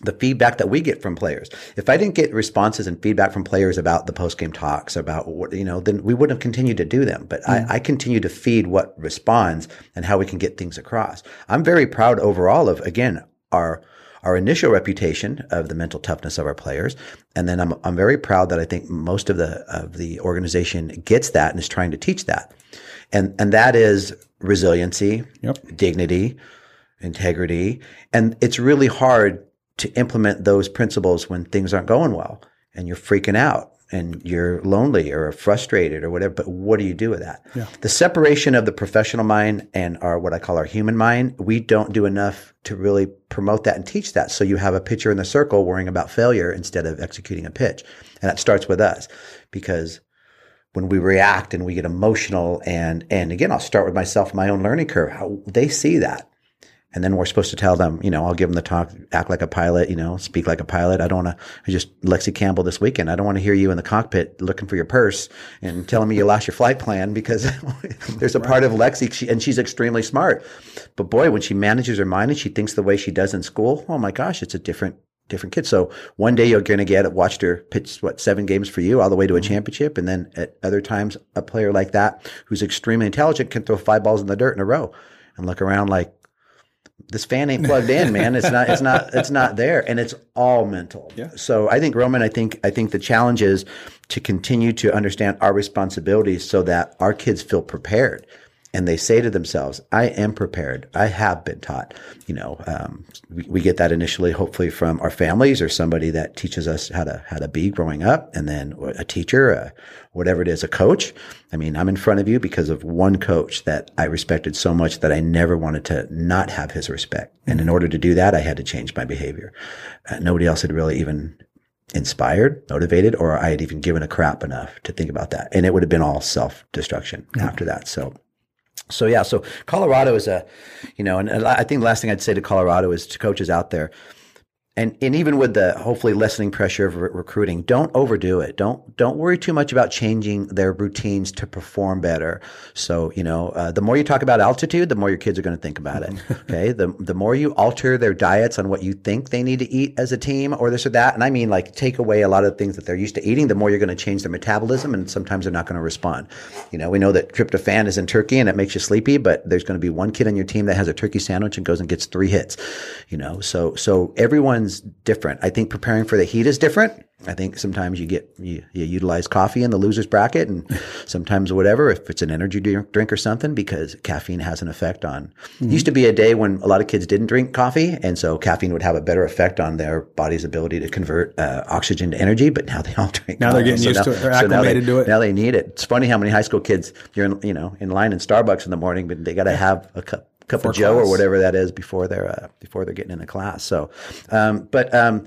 the feedback that we get from players. If I didn't get responses and feedback from players about the post game talks, about what you know, then we wouldn't have continued to do them. But I, I continue to feed what responds and how we can get things across. I'm very proud overall of again our our initial reputation of the mental toughness of our players, and then I'm I'm very proud that I think most of the of the organization gets that and is trying to teach that, and and that is resiliency, Yep. dignity, integrity, and it's really hard to implement those principles when things aren't going well and you're freaking out and you're lonely or frustrated or whatever. But what do you do with that? The separation of the professional mind and our what I call our human mind, we don't do enough to really promote that and teach that. So you have a pitcher in the circle worrying about failure instead of executing a pitch. And that starts with us because when we react and we get emotional and and again I'll start with myself my own learning curve how they see that and then we're supposed to tell them you know I'll give them the talk act like a pilot you know speak like a pilot I don't want to I just Lexi Campbell this weekend I don't want to hear you in the cockpit looking for your purse and telling me you lost your flight plan because there's a part of Lexi she, and she's extremely smart but boy when she manages her mind and she thinks the way she does in school oh my gosh it's a different different kid. So one day you're going to get it, watched her pitch, what, seven games for you all the way to a mm-hmm. championship. And then at other times, a player like that who's extremely intelligent can throw five balls in the dirt in a row and look around like, this fan ain't plugged in, man. It's not, it's not, it's not there. And it's all mental. Yeah. So I think Roman, I think, I think the challenge is to continue to understand our responsibilities so that our kids feel prepared and they say to themselves, I am prepared. I have been taught. You know, um, we, we get that initially, hopefully from our families or somebody that teaches us how to, how to be growing up. And then a teacher, uh, whatever it is, a coach. I mean, I'm in front of you because of one coach that I respected so much that I never wanted to not have his respect. And in order to do that, I had to change my behavior. Uh, nobody else had really even inspired, motivated, or I had even given a crap enough to think about that. And it would have been all self destruction after that. So, so yeah, so Colorado is a, you know, and I think the last thing I'd say to Colorado is to coaches out there, and and even with the hopefully lessening pressure of re- recruiting, don't overdo it. Don't don't worry too much about changing their routines to perform better. So you know, uh, the more you talk about altitude, the more your kids are going to think about it. Okay, the the more you alter their diets on what you think they need to eat as a team, or this or that, and I mean like take away a lot of things that they're used to eating, the more you're going to change their metabolism, and sometimes they're not going to respond. You know, we know that tryptophan is in turkey and it makes you sleepy, but there's going to be one kid on your team that has a turkey sandwich and goes and gets three hits. You know, so so everyone different. I think preparing for the heat is different. I think sometimes you get you, you utilize coffee in the losers bracket, and sometimes whatever if it's an energy drink, drink or something because caffeine has an effect on. Mm-hmm. Used to be a day when a lot of kids didn't drink coffee, and so caffeine would have a better effect on their body's ability to convert uh, oxygen to energy. But now they all drink. Now they're getting used to it. They're now they- to it. Now they need it. It's funny how many high school kids you're in, you know in line in Starbucks in the morning, but they got to have a cup cup Before of Joe or whatever that is before they're uh, before they're getting into class. So, um, but. Um,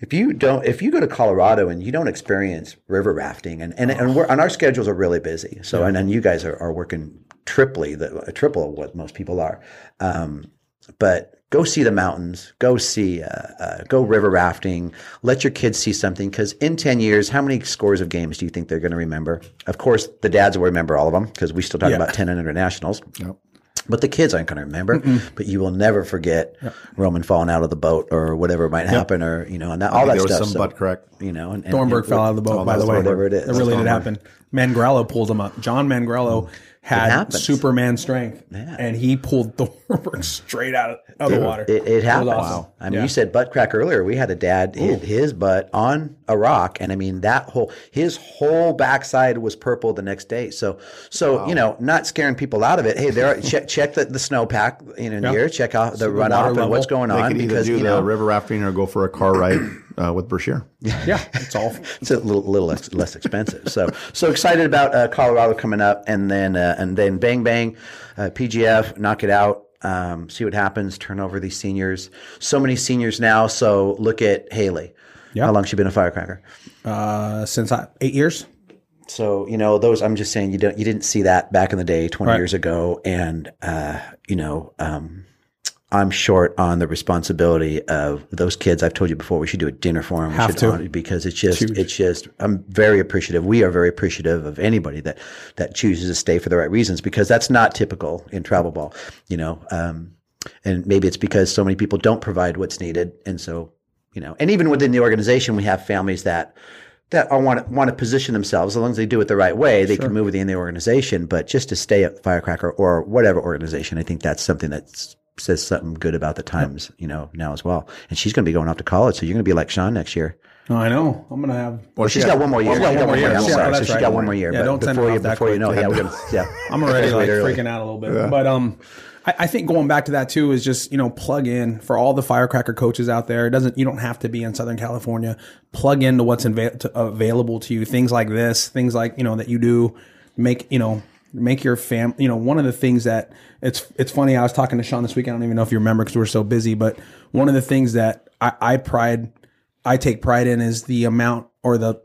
if you don't, if you go to Colorado and you don't experience river rafting, and and, and, we're, and our schedules are really busy, so and, and you guys are, are working triply the triple of what most people are, um, but go see the mountains, go see, uh, uh, go river rafting, let your kids see something. Because in ten years, how many scores of games do you think they're going to remember? Of course, the dads will remember all of them because we still talk Yeah. about ten internationals. But the kids aren't going to remember. But you will never forget Roman falling out of the boat or whatever might happen, or you know, and that, all that stuff. there was some so, butt crack. you know, and, and Thornburg and- fell out of the boat, by the way. whatever it is. It really did happen. Mangrello pulled him up. John Mangrello mm. Had. Superman strength, and he pulled Thornburg straight out of the water. It, it happens. awesome. I mean, Yeah. you said butt crack earlier. We had a dad hit his butt on a rock, and I mean that whole his whole backside was purple the next day. So, so you know, not scaring people out of it. Hey, there, check check the, the snowpack you know Yeah. near, check out the the water runoff and what's going They on could either because do you the know river rafting or go for a car ride uh, with Brashear. yeah, it's all. it's a little, little less, less expensive. So so excited about uh, Colorado coming up, and then uh, and then bang bang, uh, PGF, knock it out. Um, see what happens. Turn over these seniors. So many seniors now. So look at Haley. Yeah. How long she been a firecracker? Uh, since I, eight years. So you know those. I'm just saying you don't you didn't see that back in the day, 20 Right. years ago, and uh, you know. Um, I'm short on the responsibility of those kids. I've told you before. We should do a dinner for them. We Have should to. because it's just, it's just. I'm very appreciative. We are very appreciative of anybody that that chooses to stay for the right reasons because that's not typical in travel ball. You know, um, and maybe it's because so many people don't provide what's needed, and so you know, and even within the organization, we have families that that are want to, want to position themselves as long as they do it the right way they can move within the organization but just to stay at firecracker or whatever organization i think that's something that says something good about the times you know now as well and she's going to be going off to college so you're going to be like sean next year Oh, I know. I'm gonna have. well she's got one more year she's got one more year. I'm Yeah, sorry. so she's right. got one more year Yeah, but don't send before you before you know yeah we're gonna yeah I'm already like freaking out a little bit. But um, I, I think going back to that too is just you know plug in for all the firecracker coaches out there. It doesn't you don't have to be in Southern California. Plug into what's to, available to you. Things like this, things like you know that you do make you know make your fam. You know one of the things that it's it's funny. I was talking to Sean this week. I don't even know if you remember because we were so busy. But one of the things that I, I pride I take pride in is the amount or the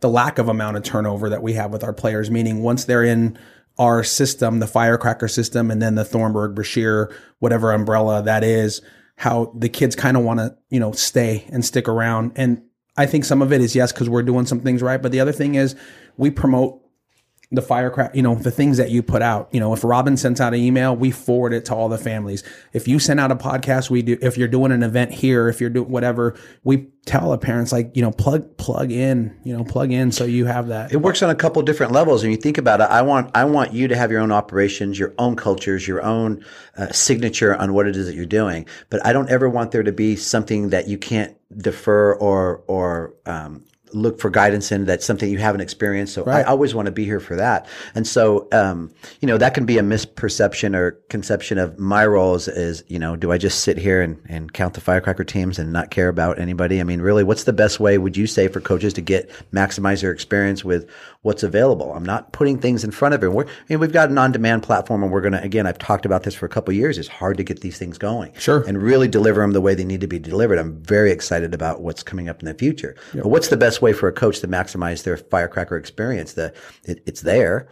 the lack of amount of turnover that we have with our players, meaning once they're in our system, the firecracker system, and then the Thornburg, Brashear, whatever umbrella that is, how the kids kind of want to, you know, stay and stick around. And I think some of it is yes, because we're doing some things right. But the other thing is we promote the firecracker, you know, the things that you put out. You know, if Robin sends out an email, we forward it to all the families. If you send out a podcast, we do. If you're doing an event here, if you're doing whatever, we tell the parents like, you know, plug plug in, you know, plug in so you have that. it works on a couple different levels and you think about it i want i want you to have your own operations your own cultures your own uh, signature on what it is that you're doing but i don't ever want there to be something that you can't defer or or um, look for guidance in that's something you haven't experienced. So i always want to be here for that. And so um, you know that can be a misperception or conception of my roles is, you know do i just sit here and, and count the firecracker teams and not care about anybody? I mean really what's the best way would you say for coaches to get maximize their experience with what's available. I'm not putting things in front of it we're, mean, we've got an on-demand platform and we're going to again i've talked about this for a couple of years it's hard to get these things going. Sure. and really deliver them the way they need to be delivered. I'm very excited about what's coming up in the future. But what's the best way for a coach to maximize their firecracker experience? The it, it's there.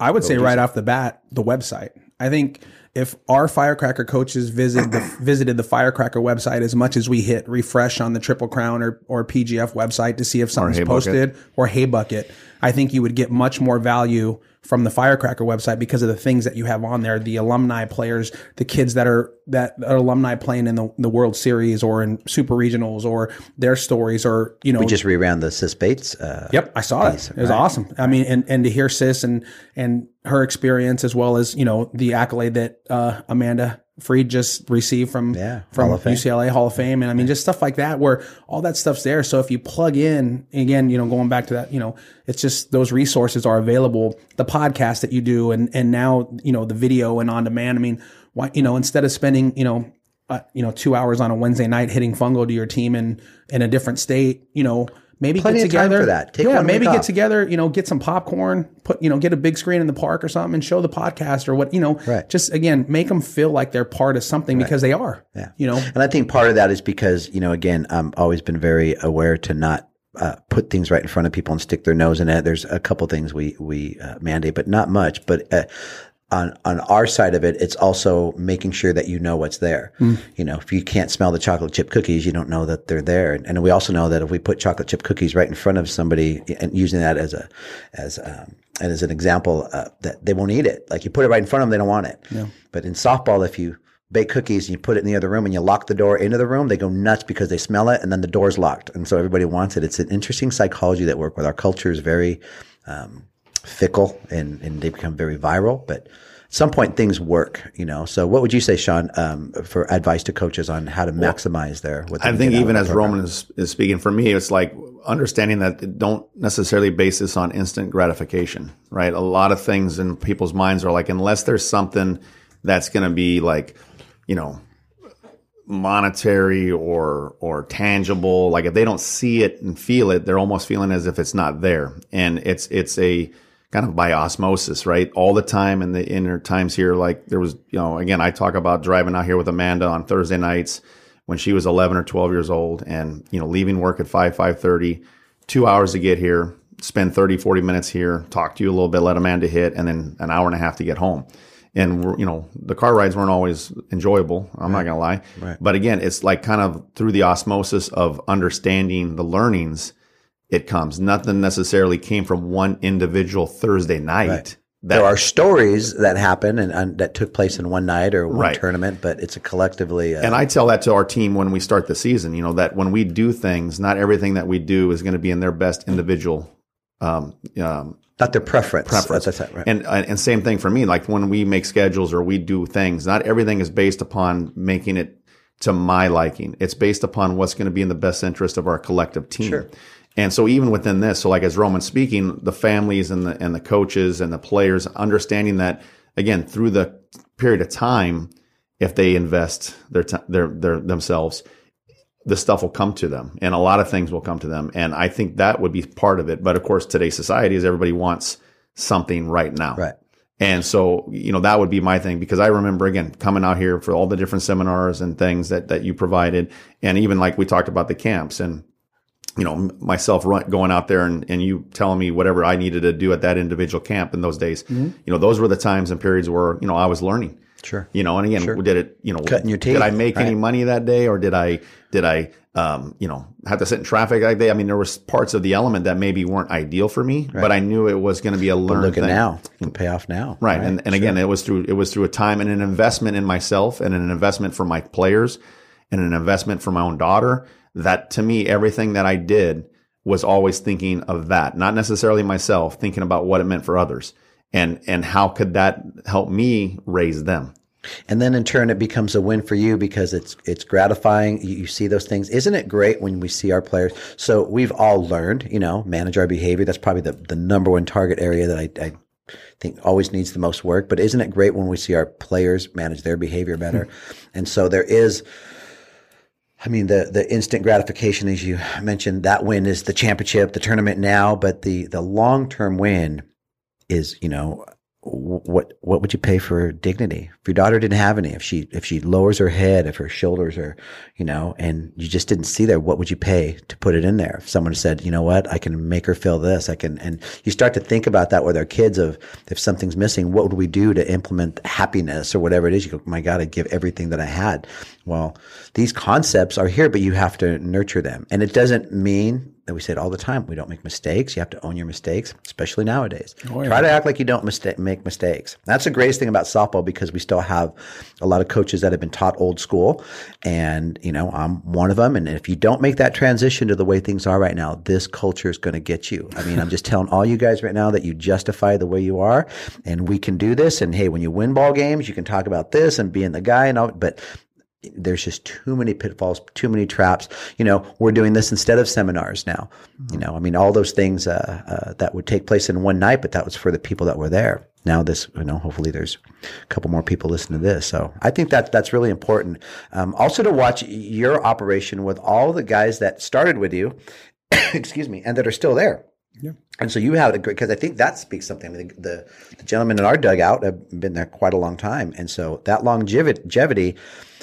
I would say right off the bat, the website. I think if our firecracker coaches visit the, visited the firecracker website as much as we hit refresh on the Triple Crown or, or PGF website to see if something's posted or HeyBucket, I think you would get much more value from the firecracker website because of the things that you have on there the alumni players the kids that are that are alumni playing in the, the world series or in super regionals or their stories or you know we just reran the sis bates uh, Yep, I saw it. It was awesome. I mean, and, and to hear Sis and and her experience as well as you know the accolade that uh, Amanda Freed just received from Yeah, from Hall. UCLA Hall of Fame, and I mean just stuff like that where all that stuff's there. So if you plug in again, you know, going back to that, you know, it's just those resources are available. The podcast that you do, and and now you know the video and on demand. I mean, why you know instead of spending you know uh, you know two hours on a Wednesday night hitting fungo to your team in in a different state, you know. Maybe Plenty get together for that. Take yeah, maybe get off. together. You know, get some popcorn. Put you know, get a big screen in the park or something, and show the podcast or what you know. Right. Just again, make them feel like they're part of something because they are. Yeah. You know. And I think part of that is because, you know, again, I'm always been very aware to not uh, put things right in front of people and stick their nose in it. There's a couple things we, we uh, mandate, but not much. But uh, on, on our side of it, it's also making sure that you know what's there. You know, if you can't smell the chocolate chip cookies, you don't know that they're there. And, and we also know that if we put chocolate chip cookies right in front of somebody and using that as a, as, um, and as an example, uh, that they won't eat it. Like you put it right in front of them, they don't want it. But in softball, if you bake cookies and you put it in the other room and you lock the door into the room, they go nuts because they smell it and then the door's locked. And so everybody wants it. It's an interesting psychology that work with. Our culture is very um, fickle and, and they become very viral, but at some point things work, you know. So what would you say, Sean, um, for advice to coaches on how to maximize their what I think even as program? Roman is, is speaking for me, it's like understanding that don't necessarily base this on instant gratification, right? A lot of things in people's minds are like, unless there's something that's going to be like, you know, monetary or or tangible, like if they don't see it and feel it, they're almost feeling as if it's not there. And it's it's a kind of by osmosis, right? All the time in the inner times here, like there was, you know, again, I talk about driving out here with Amanda on Thursday nights when she was 11 or 12 years old and, you know, leaving work at 5, 5.30, two hours to get here, spend 30, 40 minutes here, talk to you a little bit, let Amanda hit, and then an hour and a half to get home. And, we're, you know, the car rides weren't always enjoyable. I'm not going to lie. Right. But again, it's like kind of through the osmosis of understanding the learnings, it comes. Nothing necessarily came from one individual Thursday night. Right. There are stories that happen and, and that took place in one night or one Right. tournament, but it's a collectively. Uh, And I tell that to our team when we start the season, you know, that when we do things, not everything that we do is going to be in their best individual um, um, not their preference. preference. That's, that's right. And and same thing for me. Like when we make schedules or we do things, not everything is based upon making it to my liking. It's based upon what's going to be in the best interest of our collective team. Sure. And so even within this, so like as Roman speaking, the families and the and the coaches and the players understanding that again through the period of time, if they invest their ti their their themselves, the stuff will come to them and a lot of things will come to them. And I think that would be part of it. But of course, today's society is everybody wants something right now. right. And so, you know, that would be my thing because I remember again coming out here for all the different seminars and things that, that you provided. And even like we talked about the camps and, you know, myself run, going out there and, and you telling me whatever I needed to do at that individual camp in those days, you know, those were the times and periods where, you know, I was learning. Sure. You know, and again, did it, you know, Cutting your did I teeth, make any money that day or did I, did I, um, you know, have to sit in traffic that day? I mean, there was parts of the element that maybe weren't ideal for me, but I knew it was going to be a learned Look at now. Can pay off now. Right. And, and again, it was through, it was through a time and an investment in myself and an investment for my players and an investment for my own daughter that to me, everything that I did was always thinking of that, not necessarily myself, thinking about what it meant for others and, and how could that help me raise them? And then in turn, it becomes a win for you because it's it's gratifying. You, you see those things. Isn't it great when we see our players? So we've all learned, you know, manage our behavior. That's probably the, the number one target area that I, I think always needs the most work. But isn't it great when we see our players manage their behavior better? Hmm. and so there is. I mean, the, the instant gratification, as you mentioned, that win is the championship, the tournament now, but the, the long term win is, you know, what what would you pay for dignity? If your daughter didn't have any if she if she lowers her head if her shoulders are you know and you just didn't see there what would you pay to put it in there? If someone said you know what? I can make her feel this i can and you start to think about that with our kids of if something's missing what would we do to implement happiness or whatever it is? You go my god i give everything that i had. Well these concepts are here but you have to nurture them. And it doesn't mean and we say it all the time. We don't make mistakes. You have to own your mistakes, especially nowadays. Oh, yeah. Try to act like you don't make mistakes. That's the greatest thing about softball because we still have a lot of coaches that have been taught old school, and you know I'm one of them. And if you don't make that transition to the way things are right now, this culture is going to get you. I mean, I'm just telling all you guys right now that you justify the way you are, and we can do this. And hey, when you win ball games, you can talk about this and being the guy and all, but there's just too many pitfalls, too many traps. You know, we're doing this instead of seminars now. You know, I mean, all those things uh, uh, that would take place in one night, but that was for the people that were there. Now, this, you know, hopefully there's a couple more people listening to this. So I think that that's really important. Um, also, to watch your operation with all the guys that started with you, excuse me, and that are still there. Yeah. And so you have a great because I think that speaks something. I mean, the, the gentlemen in our dugout have been there quite a long time, and so that longevity,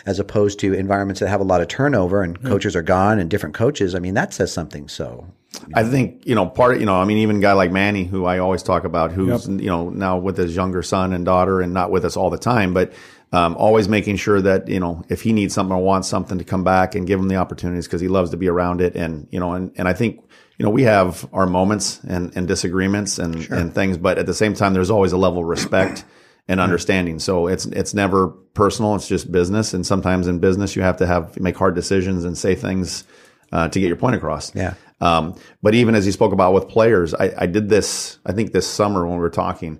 as opposed to environments that have a lot of turnover and coaches are gone and different coaches. I mean, that says something. So I think you know part of you know I mean even a guy like Manny who I always talk about who's you know now with his younger son and daughter and not with us all the time but um, always making sure that you know if he needs something or wants something to come back and give him the opportunities because he loves to be around it and you know and and I think you know we have our moments and and disagreements and and things but at the same time there's always a level of respect and understanding so it's it's never personal it's just business and sometimes in business you have to have make hard decisions and say things uh, to get your point across Yeah. um, but even as you spoke about with players, I, I did this, I think this summer when we were talking,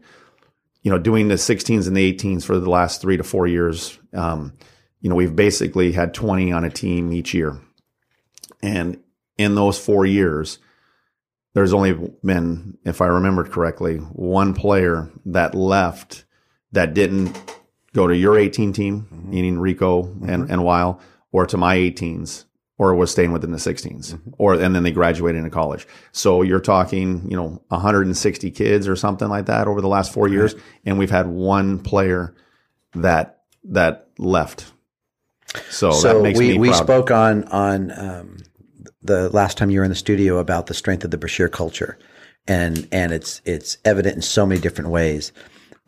you know, doing the 16s and the 18s for the last three to four years. Um, you know, we've basically had 20 on a team each year. And in those four years, there's only been, if I remembered correctly, one player that left that didn't go to your 18 team, mm-hmm. meaning Rico and, mm-hmm. and Weil, or to my 18s, or was staying within the 16s, mm-hmm. or and then they graduated into college. So you're talking, you know, 160 kids or something like that over the last four years, and we've had one player that that left. So, so that makes we, we spoke on on um, the last time you were in the studio about the strength of the Brashear culture, and and it's it's evident in so many different ways,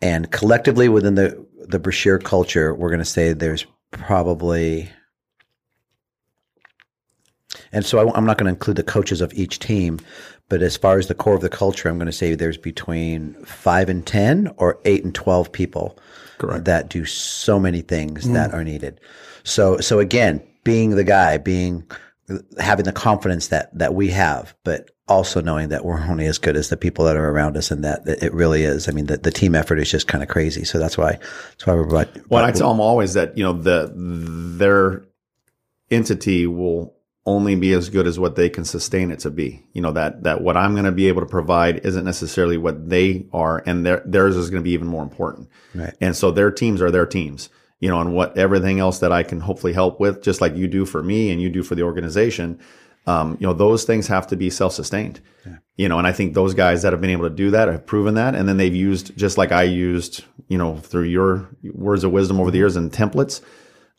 and collectively within the the Brashear culture, we're going to say there's probably. And so I, am not going to include the coaches of each team, but as far as the core of the culture, I'm going to say there's between five and ten, or eight and twelve people that do so many things that mm. are needed. So, so again, being the guy, being having the confidence that that we have, but also knowing that we're only as good as the people that are around us, and that, that it really is. I mean, the, the team effort is just kind of crazy. So that's why that's why we're. But, Well, I tell them always that you know the their entity will only be as good as what they can sustain it to be. You know that that what I'm going to be able to provide isn't necessarily what they are, and their theirs is going to be even more important. Right. And so their teams are their teams. You know, and what everything else that I can hopefully help with, just like you do for me and you do for the organization. Um, you know, those things have to be self-sustained. You know, and I think those guys that have been able to do that have proven that, and then they've used just like I used, you know, through your words of wisdom over the years and templates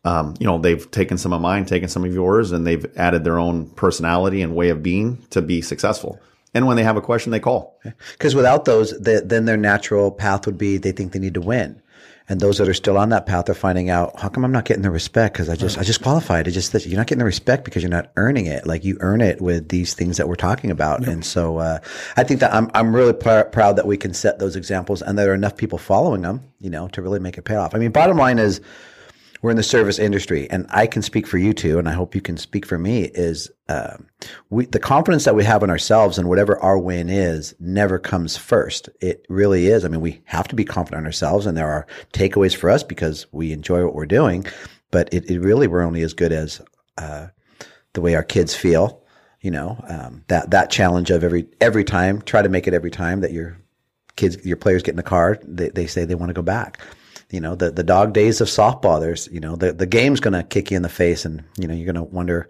um, you know, they've taken some of mine, taken some of yours, and they've added their own personality and way of being to be successful. And when they have a question, they call. because without those, the, then their natural path would be they think they need to win. And those that are still on that path are finding out how come I'm not getting the respect because I just I just qualified. It's just that you're not getting the respect because you're not earning it. Like you earn it with these things that we're talking about. And so uh, I think that I'm I'm really pr- proud that we can set those examples and there are enough people following them, you know, to really make it pay off. I mean, bottom line is we're in the service industry, and I can speak for you two, and I hope you can speak for me. Is uh, we the confidence that we have in ourselves and whatever our win is never comes first. It really is. I mean, we have to be confident in ourselves, and there are takeaways for us because we enjoy what we're doing. But it, it really we're only as good as uh, the way our kids feel. You know, um, that that challenge of every every time try to make it every time that your kids your players get in the car, they, they say they want to go back you know the the dog days of softball there's you know the the game's going to kick you in the face and you know you're going to wonder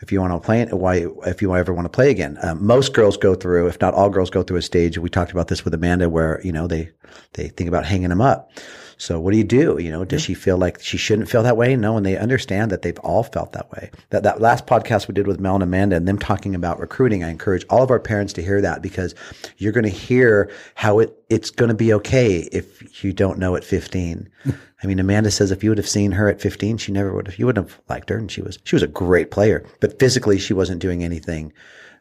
if you want to play it why if you ever want to play again. Um, most girls go through if not all girls go through a stage we talked about this with amanda where you know they they think about hanging them up so what do you do? You know does she feel like she shouldn't feel that way? No and they understand that they've all felt that way. That that last podcast we did with mel and amanda and them talking about recruiting i encourage all of our parents to hear that because you're going to hear how it it's going to be okay if you don't know at 15 I mean, Amanda says if you would have seen her at 15, she never would have, you wouldn't have liked her. And she was, she was a great player, but physically she wasn't doing anything,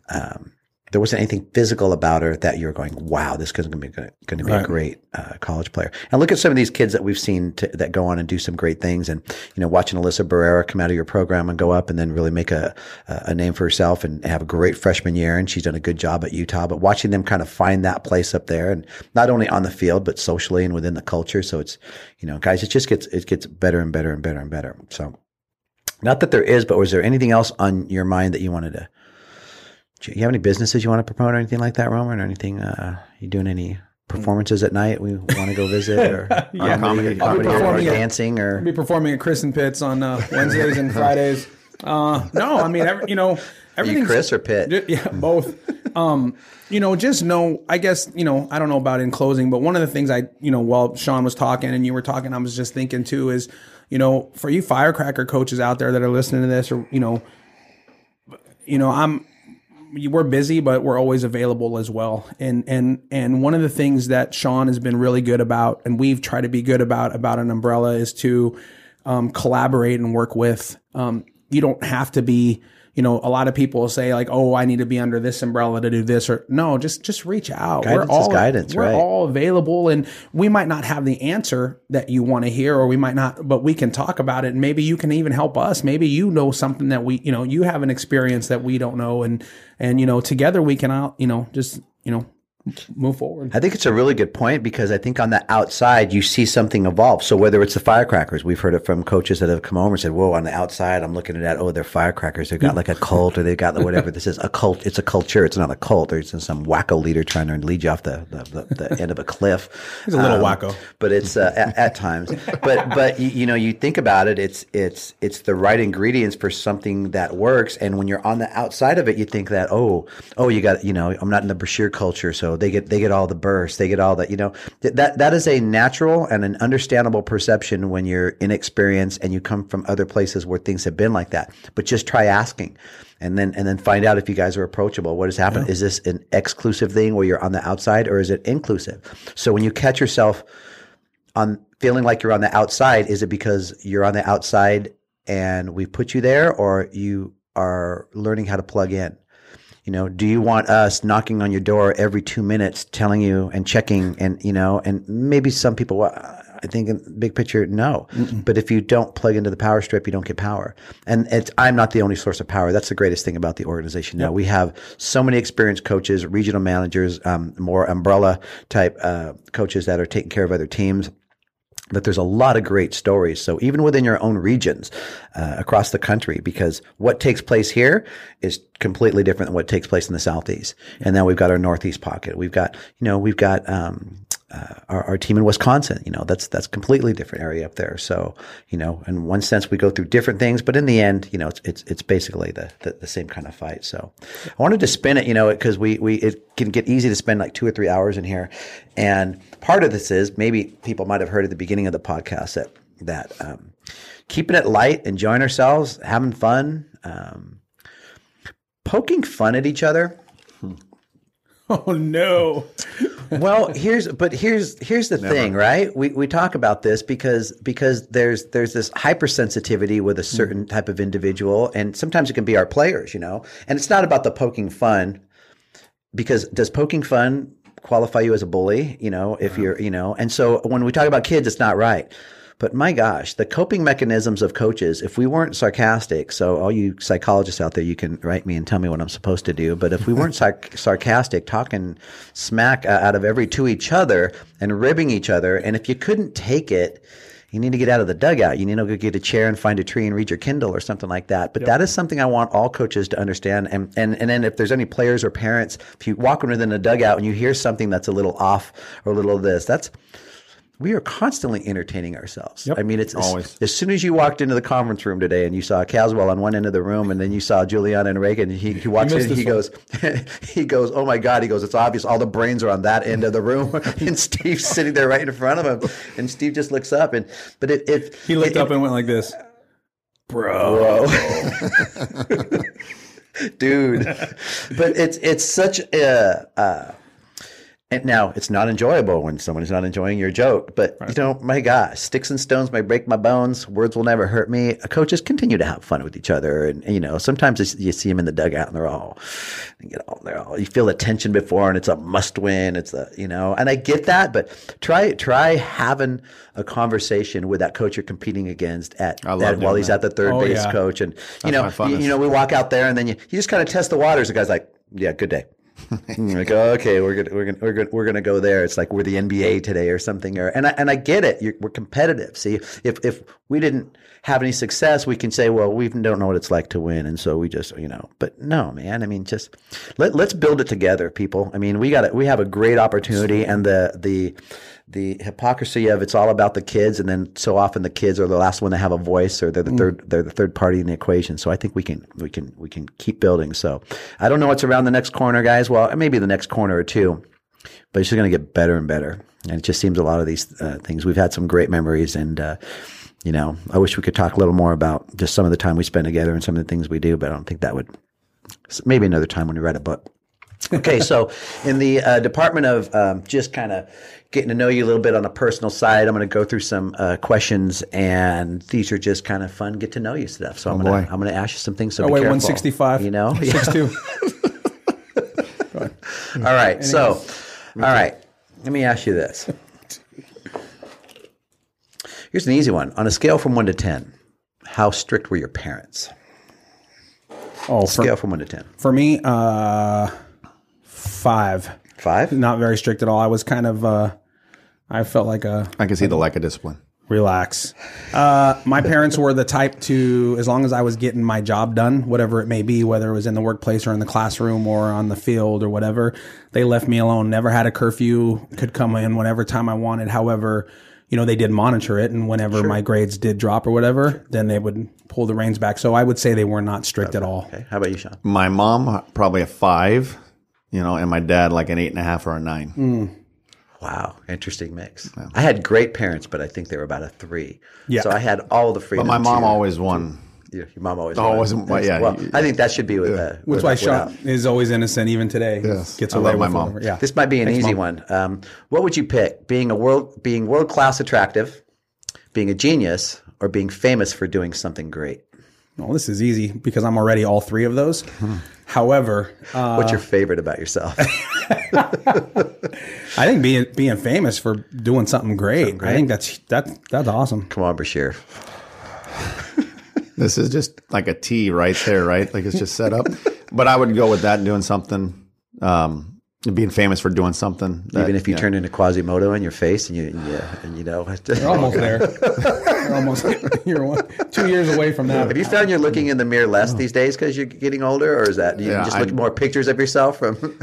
um, there wasn't anything physical about her that you're going, wow, this kid's going to be going to be a great uh, college player. And look at some of these kids that we've seen to, that go on and do some great things. And you know, watching Alyssa Barrera come out of your program and go up and then really make a a name for herself and have a great freshman year. And she's done a good job at Utah. But watching them kind of find that place up there, and not only on the field but socially and within the culture. So it's you know, guys, it just gets it gets better and better and better and better. So. Not that there is, but was there anything else on your mind that you wanted to do you have any businesses you want to promote or anything like that, Roman, or anything? Uh, you doing any performances at night we want to go visit or Yeah. comedy, I'll comedy or at- dancing or I'll be performing at Chris and Pitts on uh, Wednesdays and Fridays. Uh, no, I mean, every, you know, Are you everything's Chris or Pitt? Yeah, both. Um, you know, just know, I guess, you know, I don't know about in closing, but one of the things I, you know, while Sean was talking and you were talking, I was just thinking too is, you know, for you firecracker coaches out there that are listening to this or, you know, you know, I'm, we're busy, but we're always available as well. And and and one of the things that Sean has been really good about, and we've tried to be good about about an umbrella, is to um, collaborate and work with. Um, you don't have to be. You know, a lot of people say like, "Oh, I need to be under this umbrella to do this," or no, just just reach out. Guidance is guidance, we're right. all available, and we might not have the answer that you want to hear, or we might not, but we can talk about it. And maybe you can even help us. Maybe you know something that we, you know, you have an experience that we don't know, and and you know, together we can out, you know, just you know, move forward. I think it's a really good point because I think on the outside you see something evolve. So whether it's the firecrackers, we've heard it from coaches that have come over and said, "Whoa!" On the outside, I'm looking at that. Oh, they're firecrackers. They've got like a cult, or they've got the whatever this is. A cult. It's a culture. It's not a cult. There's some wacko leader trying to lead you off the the, the, the end of a cliff. He's a little wacko. but it's uh, at, at times. But but you, you know you think about it, it's it's it's the right ingredients for something that works. And when you're on the outside of it, you think that oh oh you got you know I'm not in the Brashear culture, so they get they get all the bursts, they get all that. You know Th- that that is a natural and an understandable perception when you're inexperienced and you come from other places where things have been like that. But just try asking. And then, and then find out if you guys are approachable. What has happened? Is this an exclusive thing where you're on the outside, or is it inclusive? So when you catch yourself on feeling like you're on the outside is it because you're on the outside and we put you there or you are learning how to plug in you know do you want us knocking on your door every two minutes telling you and checking and you know and maybe some people well, i think in big picture no. But if you don't plug into the power strip you don't get power. And it's i'm not the only source of power. That's the greatest thing about the organization. Now we have so many experienced coaches regional managers um, more umbrella type uh, coaches that are taking care of other teams but there's a lot of great stories. So even within your own regions uh, across the country, because what takes place here is completely different than what takes place in the southeast. And then we've got our northeast pocket. We've got, you know, we've got um, uh, our, our team in Wisconsin. You know, that's that's completely different area up there. So you know, in one sense, we go through different things, but in the end, you know, it's it's it's basically the the, the same kind of fight. So I wanted to spin it, you know, because we we it can get easy to spend like two or three hours in here, and part of this is maybe people might have heard at the beginning of the podcast that that um, keeping it light, enjoying ourselves, having fun, um, poking fun at each other. Oh no! well, here's but here's here's the thing, right? We we talk about this because because there's there's this hypersensitivity with a hmm. certain type of individual, and sometimes it can be our players, you know. And it's not about the poking fun, because does poking fun qualify you as a bully? You know, if uh-huh. you're you know, and so when we talk about kids, it's not right. But my gosh, the coping mechanisms of coaches, if we weren't sarcastic, so all you psychologists out there, you can write me and tell me what I'm supposed to do. But if we weren't sarc- sarcastic, talking smack uh, out of every to each other and ribbing each other, and if you couldn't take it, you need to get out of the dugout. You need to go get a chair and find a tree and read your Kindle or something like that. But that is something I want all coaches to understand. And, and, and then if there's any players or parents, if you walk within a dugout and you hear something that's a little off or a little of this, that's, we are constantly entertaining ourselves. I mean, it's as, Always. as soon as you walked into the conference room today and you saw Caswell on one end of the room, and then you saw Juliana and Reagan, he, he walks in, and he this goes, he goes, oh my god, he goes, it's obvious, all the brains are on that end of the room, and Steve's sitting there right in front of him, and Steve just looks up, and but it, it He looked it- up and went like this. bro. Dude. but it's it's such a uh, And now it's not enjoyable when someone is not enjoying your joke, but you know, my gosh, sticks and stones may break my bones. Words will never hurt me. Uh, coaches continue to have fun with each other, and, you know, sometimes you see them in the dugout and they're all, you get all, they're all, you feel the tension before, and it's a must win. It's a, you know, and I get that, but try try having a conversation with that coach you're competing against at, at while he's that. at the third Oh, base yeah. coach, and you That's know, you, you know, we walk out there and then you, you just kind of test the waters. The guy's like, yeah, good day. Like, okay, we're gonna we're gonna we're gonna we're gonna go there. It's like we're the NBA today or something. Or and I and I get it. You're, we're competitive. See, if if we didn't have any success, we can say, well, we don't know what it's like to win, and so we just you know. But no, man. I mean, just let let's build it together, people. I mean, we got it. We have a great opportunity, and the the the hypocrisy of it's all about the kids, and then so often the kids are the last one to have a voice, or they're the third they're the third party in the equation. So I think we can we can we can keep building. So I don't know what's around the next corner, guys. Well, maybe the next corner or two, but it's just going to get better and better. And it just seems a lot of these uh, things. We've had some great memories, and uh, you know, I wish we could talk a little more about just some of the time we spend together and some of the things we do. But I don't think that would. Maybe another time when we write a book. okay, so in the uh, department of um, just kind of getting to know you a little bit on a personal side, I'm going to go through some uh, questions, and these are just kind of fun, get to know you stuff. So I'm going to I'm going to ask you some things. So Oh, wait, careful, 165. You know. Six two. All right. So, all right. Let me ask you this. Here's an easy one. On a scale from one to ten, how strict were your parents? Oh, for, Scale from one to ten. for me, uh, five. Five. Not very strict at all. I was kind of, uh, I felt like a I can see the lack of discipline. relax. Uh, my parents were the type to, as long as I was getting my job done, whatever it may be, whether it was in the workplace or in the classroom or on the field or whatever, they left me alone. Never had a curfew. Could come in whenever time I wanted. However, you know, they did monitor it, and whenever my grades did drop or whatever, then they would pull the reins back. So I would say they were not strict at all. Okay. How about you, Sean? My mom probably a five, you know, and my dad like an eight and a half or a nine. Mm. Wow, interesting mix. I had great parents, but I think they were about a three. Yeah. So I had all the freedom. But my mom to- always won. Your, your mom always. Always, won. well, yeah. Well, I think that should be with. Uh, Which with- why without- Sean is always innocent even today. Yes. Gets I away love my mom. whatever. Yeah. This might be an easy one. Um, what would you pick? Being a world, being world class attractive, being a genius, or being famous for doing something great? Well, this is easy because I'm already all three of those. However, uh, What's your favorite about yourself? I think being being famous for doing something great. I think that's that that's awesome. Come on, Brashear. This is just like a T right there, right? Like it's just set up. but I would go with that doing something, um, being famous for doing something. that- Even if you yeah. turn into Quasimodo in your face, and you, and you, and you know, You're almost there. You're almost you're one, two years away from that. Have you found you're looking in the mirror less these days because you're getting older, or is that you Yeah, just I- look at more pictures of yourself from?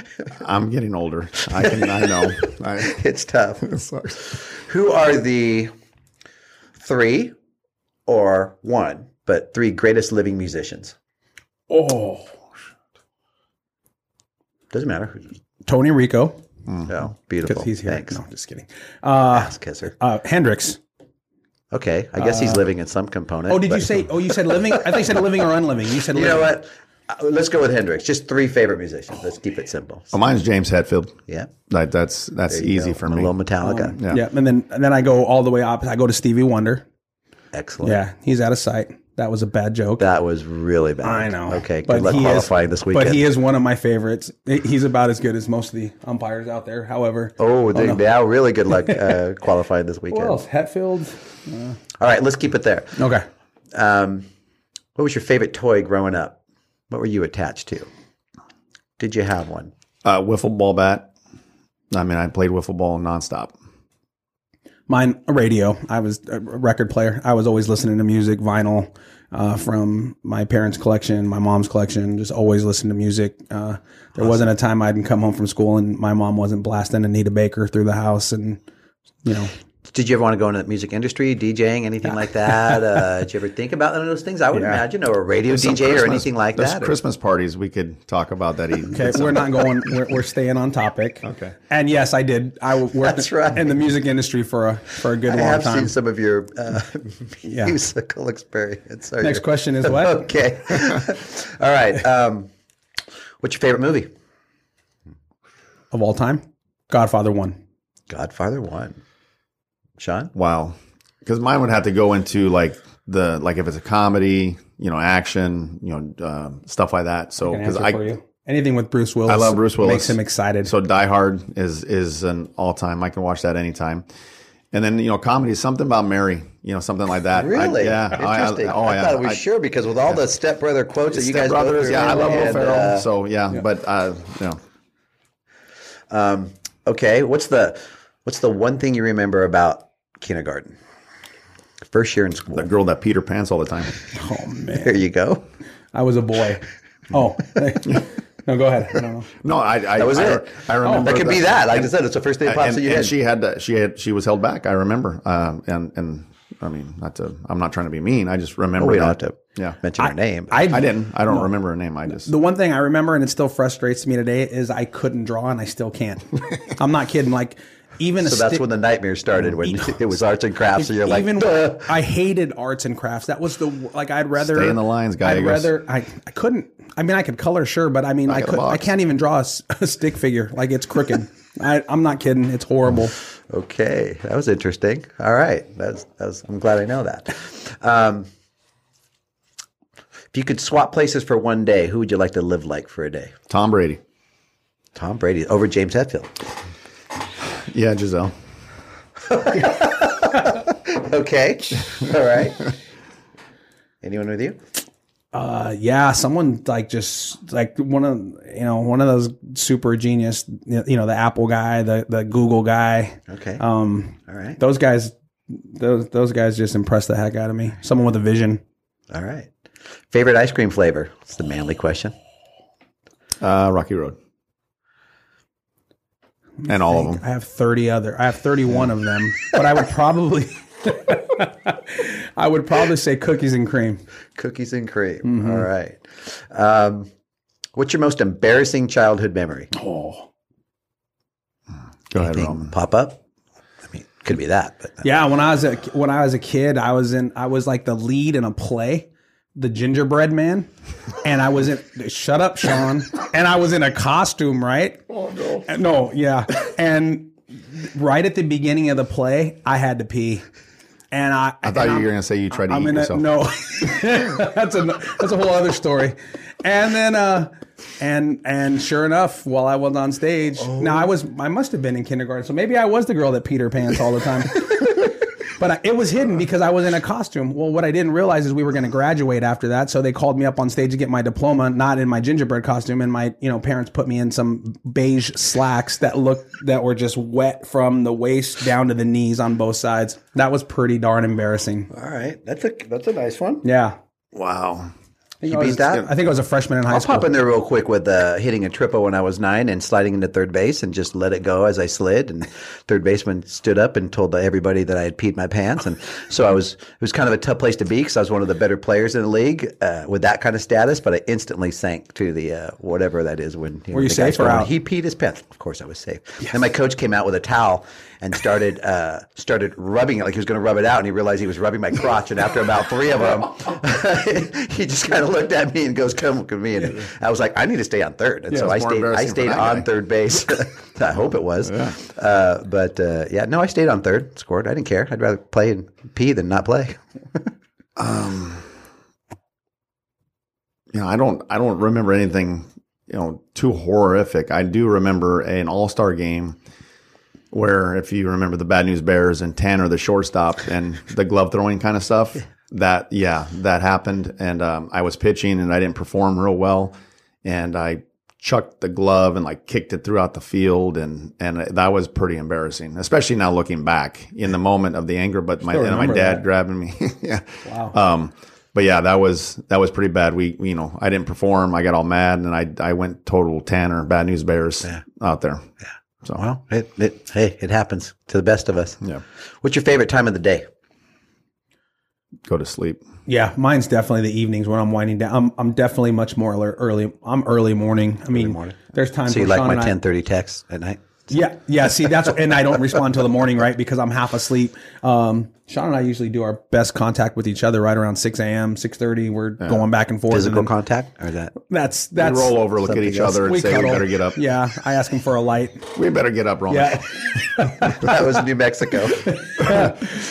I'm getting older. I can, I know. I, it's tough. sucks. Who are the three or one, but three greatest living musicians? Oh, Doesn't matter. Tony Rico Oh, beautiful. because he's here. Thanks. No, just kidding. Uh, Ass kisser. uh, Hendrix. Okay, I guess he's living in some component. Oh, did you say? Oh, you said living. I think you said living or unliving. You said You living. know what? Uh, Let's go with Hendrix. Just three favorite musicians. Let's keep it simple. Well, mine's James Hetfield. Yeah, That, that's that's easy go. for A me. little Metallica. yeah. Yeah, and then and then I go all the way up. I go to Stevie Wonder. Excellent. Yeah, he's out of sight. That was a bad joke. That was really bad. I know. Okay, But good luck he is- qualifying this weekend. But he is one of my favorites. He's about as good as most of the umpires out there. However, Oh, they, no. now really good luck uh, qualifying this weekend. Who else? Hetfield. All right, let's keep it there. Okay. Um, what was your favorite toy growing up? What were you attached to? Did you have one? Uh, wiffle ball bat. I mean, I played wiffle ball nonstop. Mine, a radio. I was a record player. I was always listening to music, vinyl, uh, from my parents' collection, my mom's collection. Just always listening to music. Uh, there wasn't a time I'd come home from school and my mom wasn't blasting Anita Baker through the house, and you know, Did you ever want to go into the music industry, DJing, anything like that? Uh, did you ever think about any of those things? I would Yeah. imagine, or a radio Some DJ or anything like there's that. or- Christmas parties we could talk about that. Eating. Okay, we're not going. We're, we're staying on topic. Okay. And yes, I did. I worked That's right. in the music industry for a for a good I long have time. seen some of your uh, Yeah. musical experience. Or Next your- question is what Okay. All right. Um, what's your favorite movie? of all time? Godfather one. Godfather one. Sean? Wow. Because mine would have to go into like the like if it's a comedy, you know, action, you know, uh, stuff like that. So An because answer I for you. Anything with Bruce Willis. I love Bruce Willis. Makes him excited. so Die Hard is is an all time. I can watch that anytime. And then you know, comedy something about Mary, you know, something like that. I- Really? yeah. I- I- Interesting. I, oh yeah. thought it was I- sure because with all the Step Brother quotes that you Step guys Brothers, both yeah, I love Will and, Ferrell. uh, so yeah, but uh, you know, um, okay, what's the what's the one thing you remember about kindergarten? First year in school. the girl that Peter pants all the time. oh man, There you go. I was a boy. Oh, no, go ahead. I don't know. No, I, I That was I, it. I remember That could be that. Like I said, it's the first thing that pops and, in your and head. she had to, she had she was held back. I remember, um, and and I mean, not to. I'm not trying to be mean. I just remember we don't have to Yeah, mention her name. I, I didn't. I don't remember her name. I just. The one thing I remember, and it still frustrates me today, is I couldn't draw, and I still can't. I'm not kidding. Like even a so that's stick- when the nightmare started when it was arts and crafts. and you're like, even "Duh." I hated arts and crafts. That was the like I'd rather Stay in the lines, guy. I'd rather I, I couldn't. I mean, I could color sure, but I mean, I got a could I can't even draw a stick figure. Like it's crooked. I, I'm not kidding. It's horrible. Okay, that was interesting. All right, that's that's. I'm glad I know that. Um, if you could swap places for one day, who would you like to live like for a day? Tom Brady. Tom Brady over James Hetfield. Yeah, Gisele. Okay, all right. Anyone with you? Uh, yeah, someone like just like one of you know one of those super genius, you know, the Apple guy, the the Google guy. Okay, Um, all right, those guys, those those guys just impress the heck out of me. Someone with a vision. all right. Favorite ice cream flavor? It's the manly question. Uh, Rocky Road. And all of them. I have 30 other. I have 31 of them, but I would probably I would probably say cookies and cream. Cookies and cream. All right. Um, what's your most embarrassing childhood memory? Oh. Go ahead, Roman. pop up? I mean, could be that, but Yeah, when I was a when I was a kid, I was in I was like the lead in a play, The Gingerbread Man, and I was in Shut up, Sean. And I was in a costume, right? Oh no. No, yeah. And right at the beginning of the play, I had to pee. And I I thought you were going to say you tried to I'm eat in a, yourself. no, that's a that's a whole other story. And then, uh, and and sure enough, while I was on stage, now I was I must have been in kindergarten, so maybe I was the girl that Peter pants all the time. but I, it was hidden because I was in a costume. Well, what I didn't realize is we were going to graduate after that, so they called me up on stage to get my diploma, not in my gingerbread costume, and my you know parents put me in some beige slacks that looked that were just wet from the waist down to the knees on both sides. That was pretty darn embarrassing. all right. That's a that's a nice one. Yeah. Wow. You I was- beat that? I think I was a freshman in high school. I'll school. pop in there real quick with uh, hitting a triple when I was nine and sliding into third base and just let it go as I slid. And third baseman stood up and told everybody that I had peed my pants. And so I was, it was kind of a tough place to be because I was one of the better players in the league uh, with that kind of status. But I instantly sank to the uh, whatever that is when you know, Were you safe or out? He peed his pants. Of course, I was safe. And my coach came out with a towel and started uh, started rubbing it like he was going to rub it out. And he realized he was rubbing my crotch. And after about three of them, he just kind of looked at me and goes, "Come with me." And I was like, "I need to stay on third. And Yeah, so I stayed. I stayed on third base. I hope it was. Uh, but uh, yeah, no, I stayed on third. Scored. I didn't care. I'd rather play and pee than not play. you know, I don't I don't remember anything, you know, too horrific. I do remember an All Star game where, if you remember the Bad News Bears and Tanner, the shortstop, and the glove throwing kind of stuff. That yeah, that happened, and um, I was pitching and I didn't perform real well, and I chucked the glove and like kicked it throughout the field, and and that was pretty embarrassing, especially now looking back in the moment of the anger. But my and my dad that. grabbing me, yeah, Wow. um, but yeah, that was that was pretty bad. We, you know, I didn't perform. I got all mad, and I I went total Tanner, bad news bears out there. Yeah. So Well, it, it, hey, it happens to the best of us. yeah, What's your favorite time of the day? go to sleep. yeah, mine's definitely the evenings when I'm winding down. I'm, I'm definitely much more ear- early. I'm early morning. I mean, there's times So you like Sean my and I- ten thirty text at night? Yeah, yeah. See, that's and I don't respond till the morning, right? Because I'm half asleep. Um, Sean and I usually do our best contact with each other right around six a.m., six thirty. We're going back and forth. Physical and then contact or that? That's We that's roll over, look at each else. other, and We say, "We better get up. Yeah, I ask him for a light. We better get up, Roman." Yeah, that was New Mexico.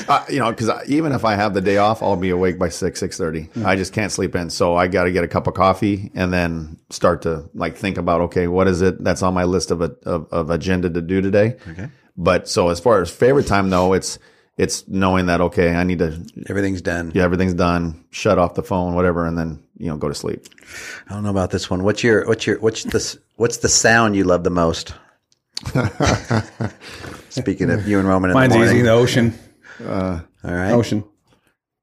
Uh, you know, because even if I have the day off, I'll be awake by six six thirty. I just can't sleep in, so I got to get a cup of coffee and then start to like think about okay, what is it that's on my list of a, of, of agenda to do today. Okay. But so as far as favorite time though, it's it's knowing that okay, I need to Everything's done. yeah everything's done, shut off the phone, whatever, and then you know go to sleep. I don't know about this one. What's your what's your what's the what's the sound you love the most? Speaking of you and Roman in mine's the easy. The ocean, All right. ocean.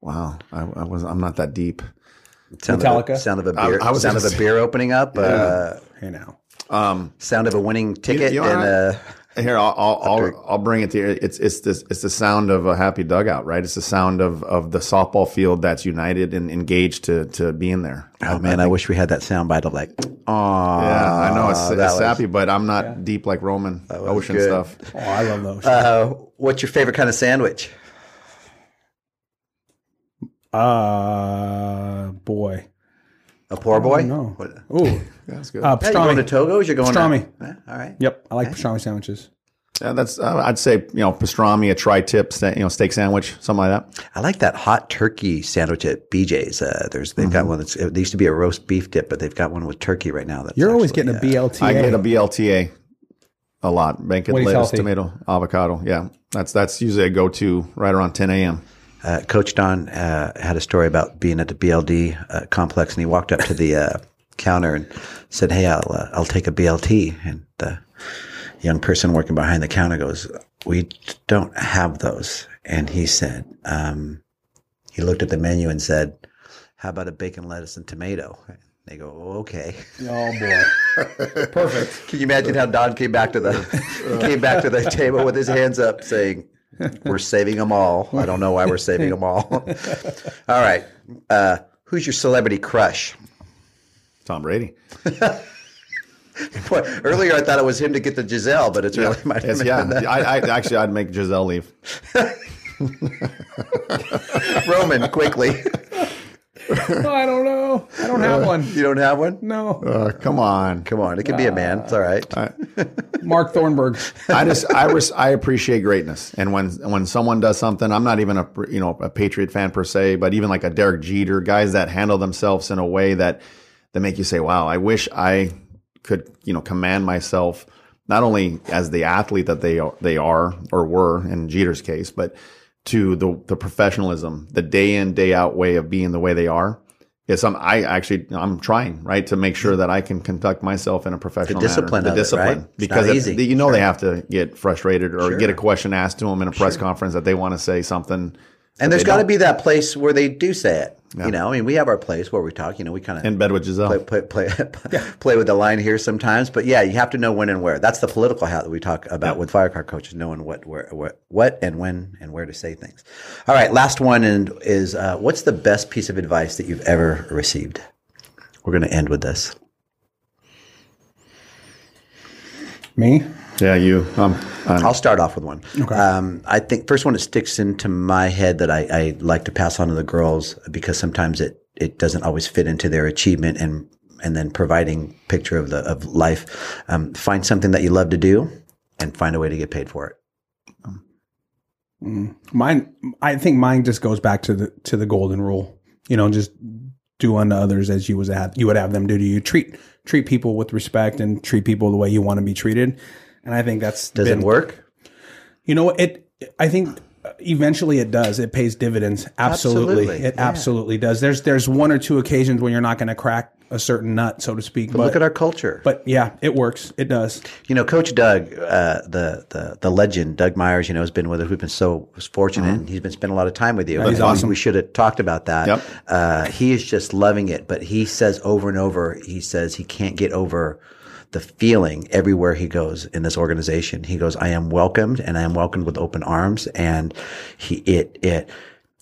Wow, I, I was I'm not that deep. Sound Metallica? Of a, sound of a beer. I was sound of gonna a beer opening up. Uh, Hey now, Um, sound of a winning ticket. you know and what? uh, Here, I'll I'll, I'll I'll bring it to you. It's it's this it's the sound of a happy dugout, right? It's the sound of of the softball field that's united and engaged to to be in there. oh man, I wish we had that sound bite of like, oh Yeah, I know it's, it's was- sappy, but I'm not deep like Roman ocean good. stuff. oh, I love the ocean. Uh, what's your favorite kind of sandwich? Uh, boy. A poor boy. No. What, Ooh, That's good. uh, Hey, you going to. Togo's? You're going Pastrami. To, all right. Yep, I like pastrami sandwiches. yeah, that's uh, I'd say you know pastrami, a tri-tip, sta- you know steak sandwich, something like that. I like that hot turkey sandwich at BJ's. Uh, there's they've Mm-hmm. got one that's it used to be a roast beef dip, but they've got one with turkey right now. That's You're always actually, getting a uh, BLTA. I get a BLTA a lot. Bacon, What is lettuce, healthy? tomato, avocado. Yeah, that's that's usually a go-to right around 10 a.m. uh, Coach Don uh, had a story about being at the BLD uh, complex, and he walked up to the uh, counter and said, "Hey, I'll uh, I'll take a BLT." And the young person working behind the counter goes, "We don't have those." And he said, um, he looked at the menu and said, "How about a bacon, lettuce, and tomato?" They go, "Okay." Oh boy, perfect. Can you imagine how Don came back to the came back to the table with his hands up, saying, "We're saving them all." I don't know why we're saving them all. all right, uh, who's your celebrity crush? Tom Brady. Boy, earlier I thought it was him to get the Gisele, but it's really might have Yes, yeah. that. I, I actually I'd make Gisele leave. Roman quickly. Oh, I don't know. I don't have one. You don't have one? No. Uh, come on. Come on, it can be a man. It's all right. Mark Thornburg. I just I res- I appreciate greatness, and when when someone does something, I'm not even a you know a Patriot fan per se, but even like a Derek Jeter, guys that handle themselves in a way that that make you say, "Wow, I wish I could you know command myself." Not only as the athlete that they are, they are or were in Jeter's case, but to the the professionalism, the day in day out way of being the way they are. Is some I actually I'm trying right to make sure that I can conduct myself in a professional The discipline manner. The it, discipline right? It's because it- easy. you know they have to get frustrated or get a question asked to them in a press conference that they want to say something. And there's got to be that place where they do say it. You know, I mean, we have our place where we talk. You know, we kind of in bed with Gisele. play play play, play with the line here sometimes. But yeah, you have to know when and where. That's the political hat that we talk about with Firecracker coaches, knowing what where, what what and when and where to say things. All right, last one and is uh, what's the best piece of advice that you've ever received? We're going to end with this. Me. Yeah, you. Um, I'll start off with one. Um, I think first one that sticks into my head that I, I like to pass on to the girls because sometimes it it doesn't always fit into their achievement and and then providing picture of the of life. Um, find something that you love to do and find a way to get paid for it. Mine. I think mine just goes back to the to the golden rule. You know, just do unto others as you was have you would have them do to you. Treat treat people with respect and treat people the way you want to be treated. And I think that's Does been, it work? You know, it. I think eventually it does. It pays dividends. Absolutely, Absolutely, it yeah. absolutely does. There's there's one or two occasions when you're not going to crack a certain nut, so to speak. But, Look at our culture. but yeah, it works. It does. You know, Coach Doug, uh, the the the legend, Doug Myers. You know, has been with us. We've been so fortunate, and he's been spending a lot of time with you. he's awesome. We should have talked about that. Yep. Uh, he is just loving it, but he says over and over, he says he can't get over the feeling everywhere he goes in this organization. He goes, "I am welcomed, and I am welcomed with open arms." And he it it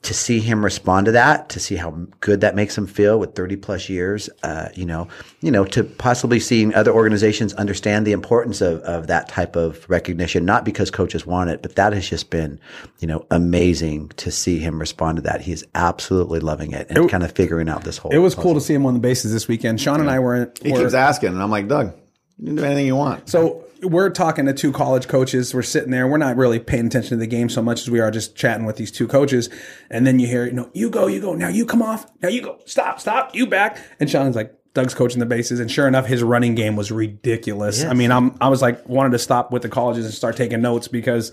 to see him respond to that, to see how good that makes him feel with 30 plus years, uh, you know, you know, to possibly seeing other organizations understand the importance of, of that type of recognition, not because coaches want it, but that has just been, you know, amazing to see him respond to that. He's absolutely loving it and It- kind of figuring out this whole. It was cool to see him on the bases this weekend. Sean and I were, He keeps asking, and I'm like, Doug, you can do anything you want. So we're talking to two college coaches. We're sitting there. We're not really paying attention to the game so much as we are just chatting with these two coaches. And then you hear, you know, you go, you go. Now you come off. Now you go. Stop, stop. You back. And Sean's like, Doug's coaching the bases. And sure enough, his running game was ridiculous. I mean, I'm, I was like, wanted to stop with the colleges and start taking notes because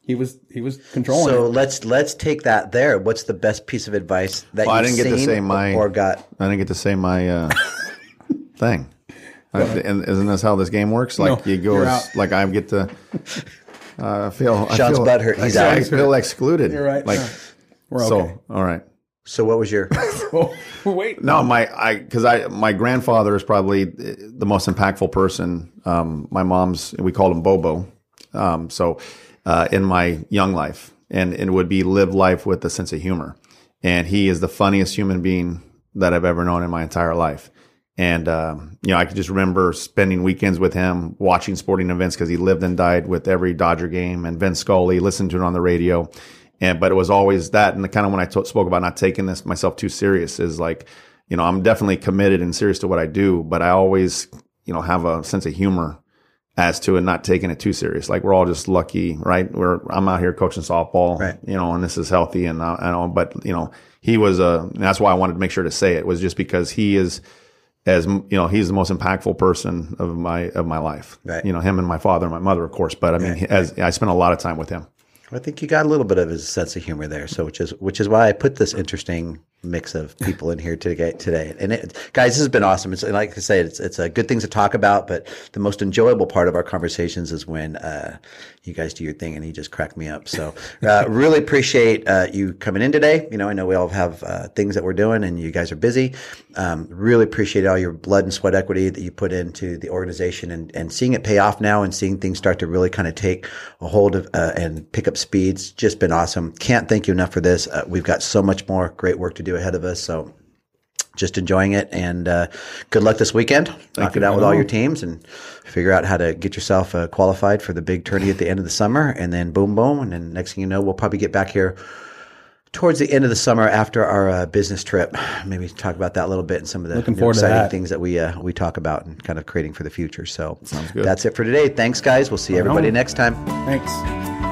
he was, he was controlling So it. let's let's take that there. What's the best piece of advice that Well, I you've didn't get to seen say my or got? I didn't get to say my uh, thing. I, and isn't this how this game works? Like No, you go, as- like I get to. Uh, I feel. I Sean's feel, butthurt. He's I out. feel excluded. You're right. Like Yeah. We're so. All right. So what was your? Oh, wait. No, my I because I my grandfather is probably the most impactful person. Um, my mom's we called him Bobo. Um, so uh, in my young life, and it would be live life with a sense of humor, and he is the funniest human being that I've ever known in my entire life. And um, you know, I could just remember spending weekends with him, watching sporting events because he lived and died with every Dodger game, and Vin Scully, listened to it on the radio. And but it was always that, and the kind of when I t- spoke about not taking this myself too serious is like, you know, I'm definitely committed and serious to what I do, but I always, you know, have a sense of humor as to it not taking it too serious. Like we're all just lucky, right? We're I'm out here coaching softball, Right. you know, and this is healthy, and uh, I know, but you know, he was a. and that's why I wanted to make sure to say it was just because he is. As you know, he's the most impactful person of my of my life. Right. You know, him and my father and my mother, of course. But I mean, he- as I spent a lot of time with him. I think you got a little bit of his sense of humor there, so which is which is why I put this interesting mix of people in here today. Today, and it, guys, this has been awesome. It's like I say, it's it's a good things to talk about, but the most enjoyable part of our conversations is when uh, you guys do your thing, and he just cracked me up. So, uh, really appreciate uh, you coming in today. You know, I know we all have uh, things that we're doing, and you guys are busy. Um, really appreciate all your blood and sweat equity that you put into the organization, and and seeing it pay off now, and seeing things start to really kind of take a hold of uh, and pick up speeds. Just been awesome. Can't thank you enough for this. Uh, we've got so much more great work to do ahead of us. So just enjoying it and uh, good luck this weekend. Knock it out with all your teams and figure out how to get yourself uh, qualified for the big tourney at the end of the summer. And then boom, boom. And then next thing you know, we'll probably get back here towards the end of the summer after our uh, business trip. Maybe talk about that a little bit and some of the Looking new forward exciting that. things that we uh, we talk about and kind of creating for the future. So good. that's it for today. Thanks, guys. We'll see everybody next time. Thanks.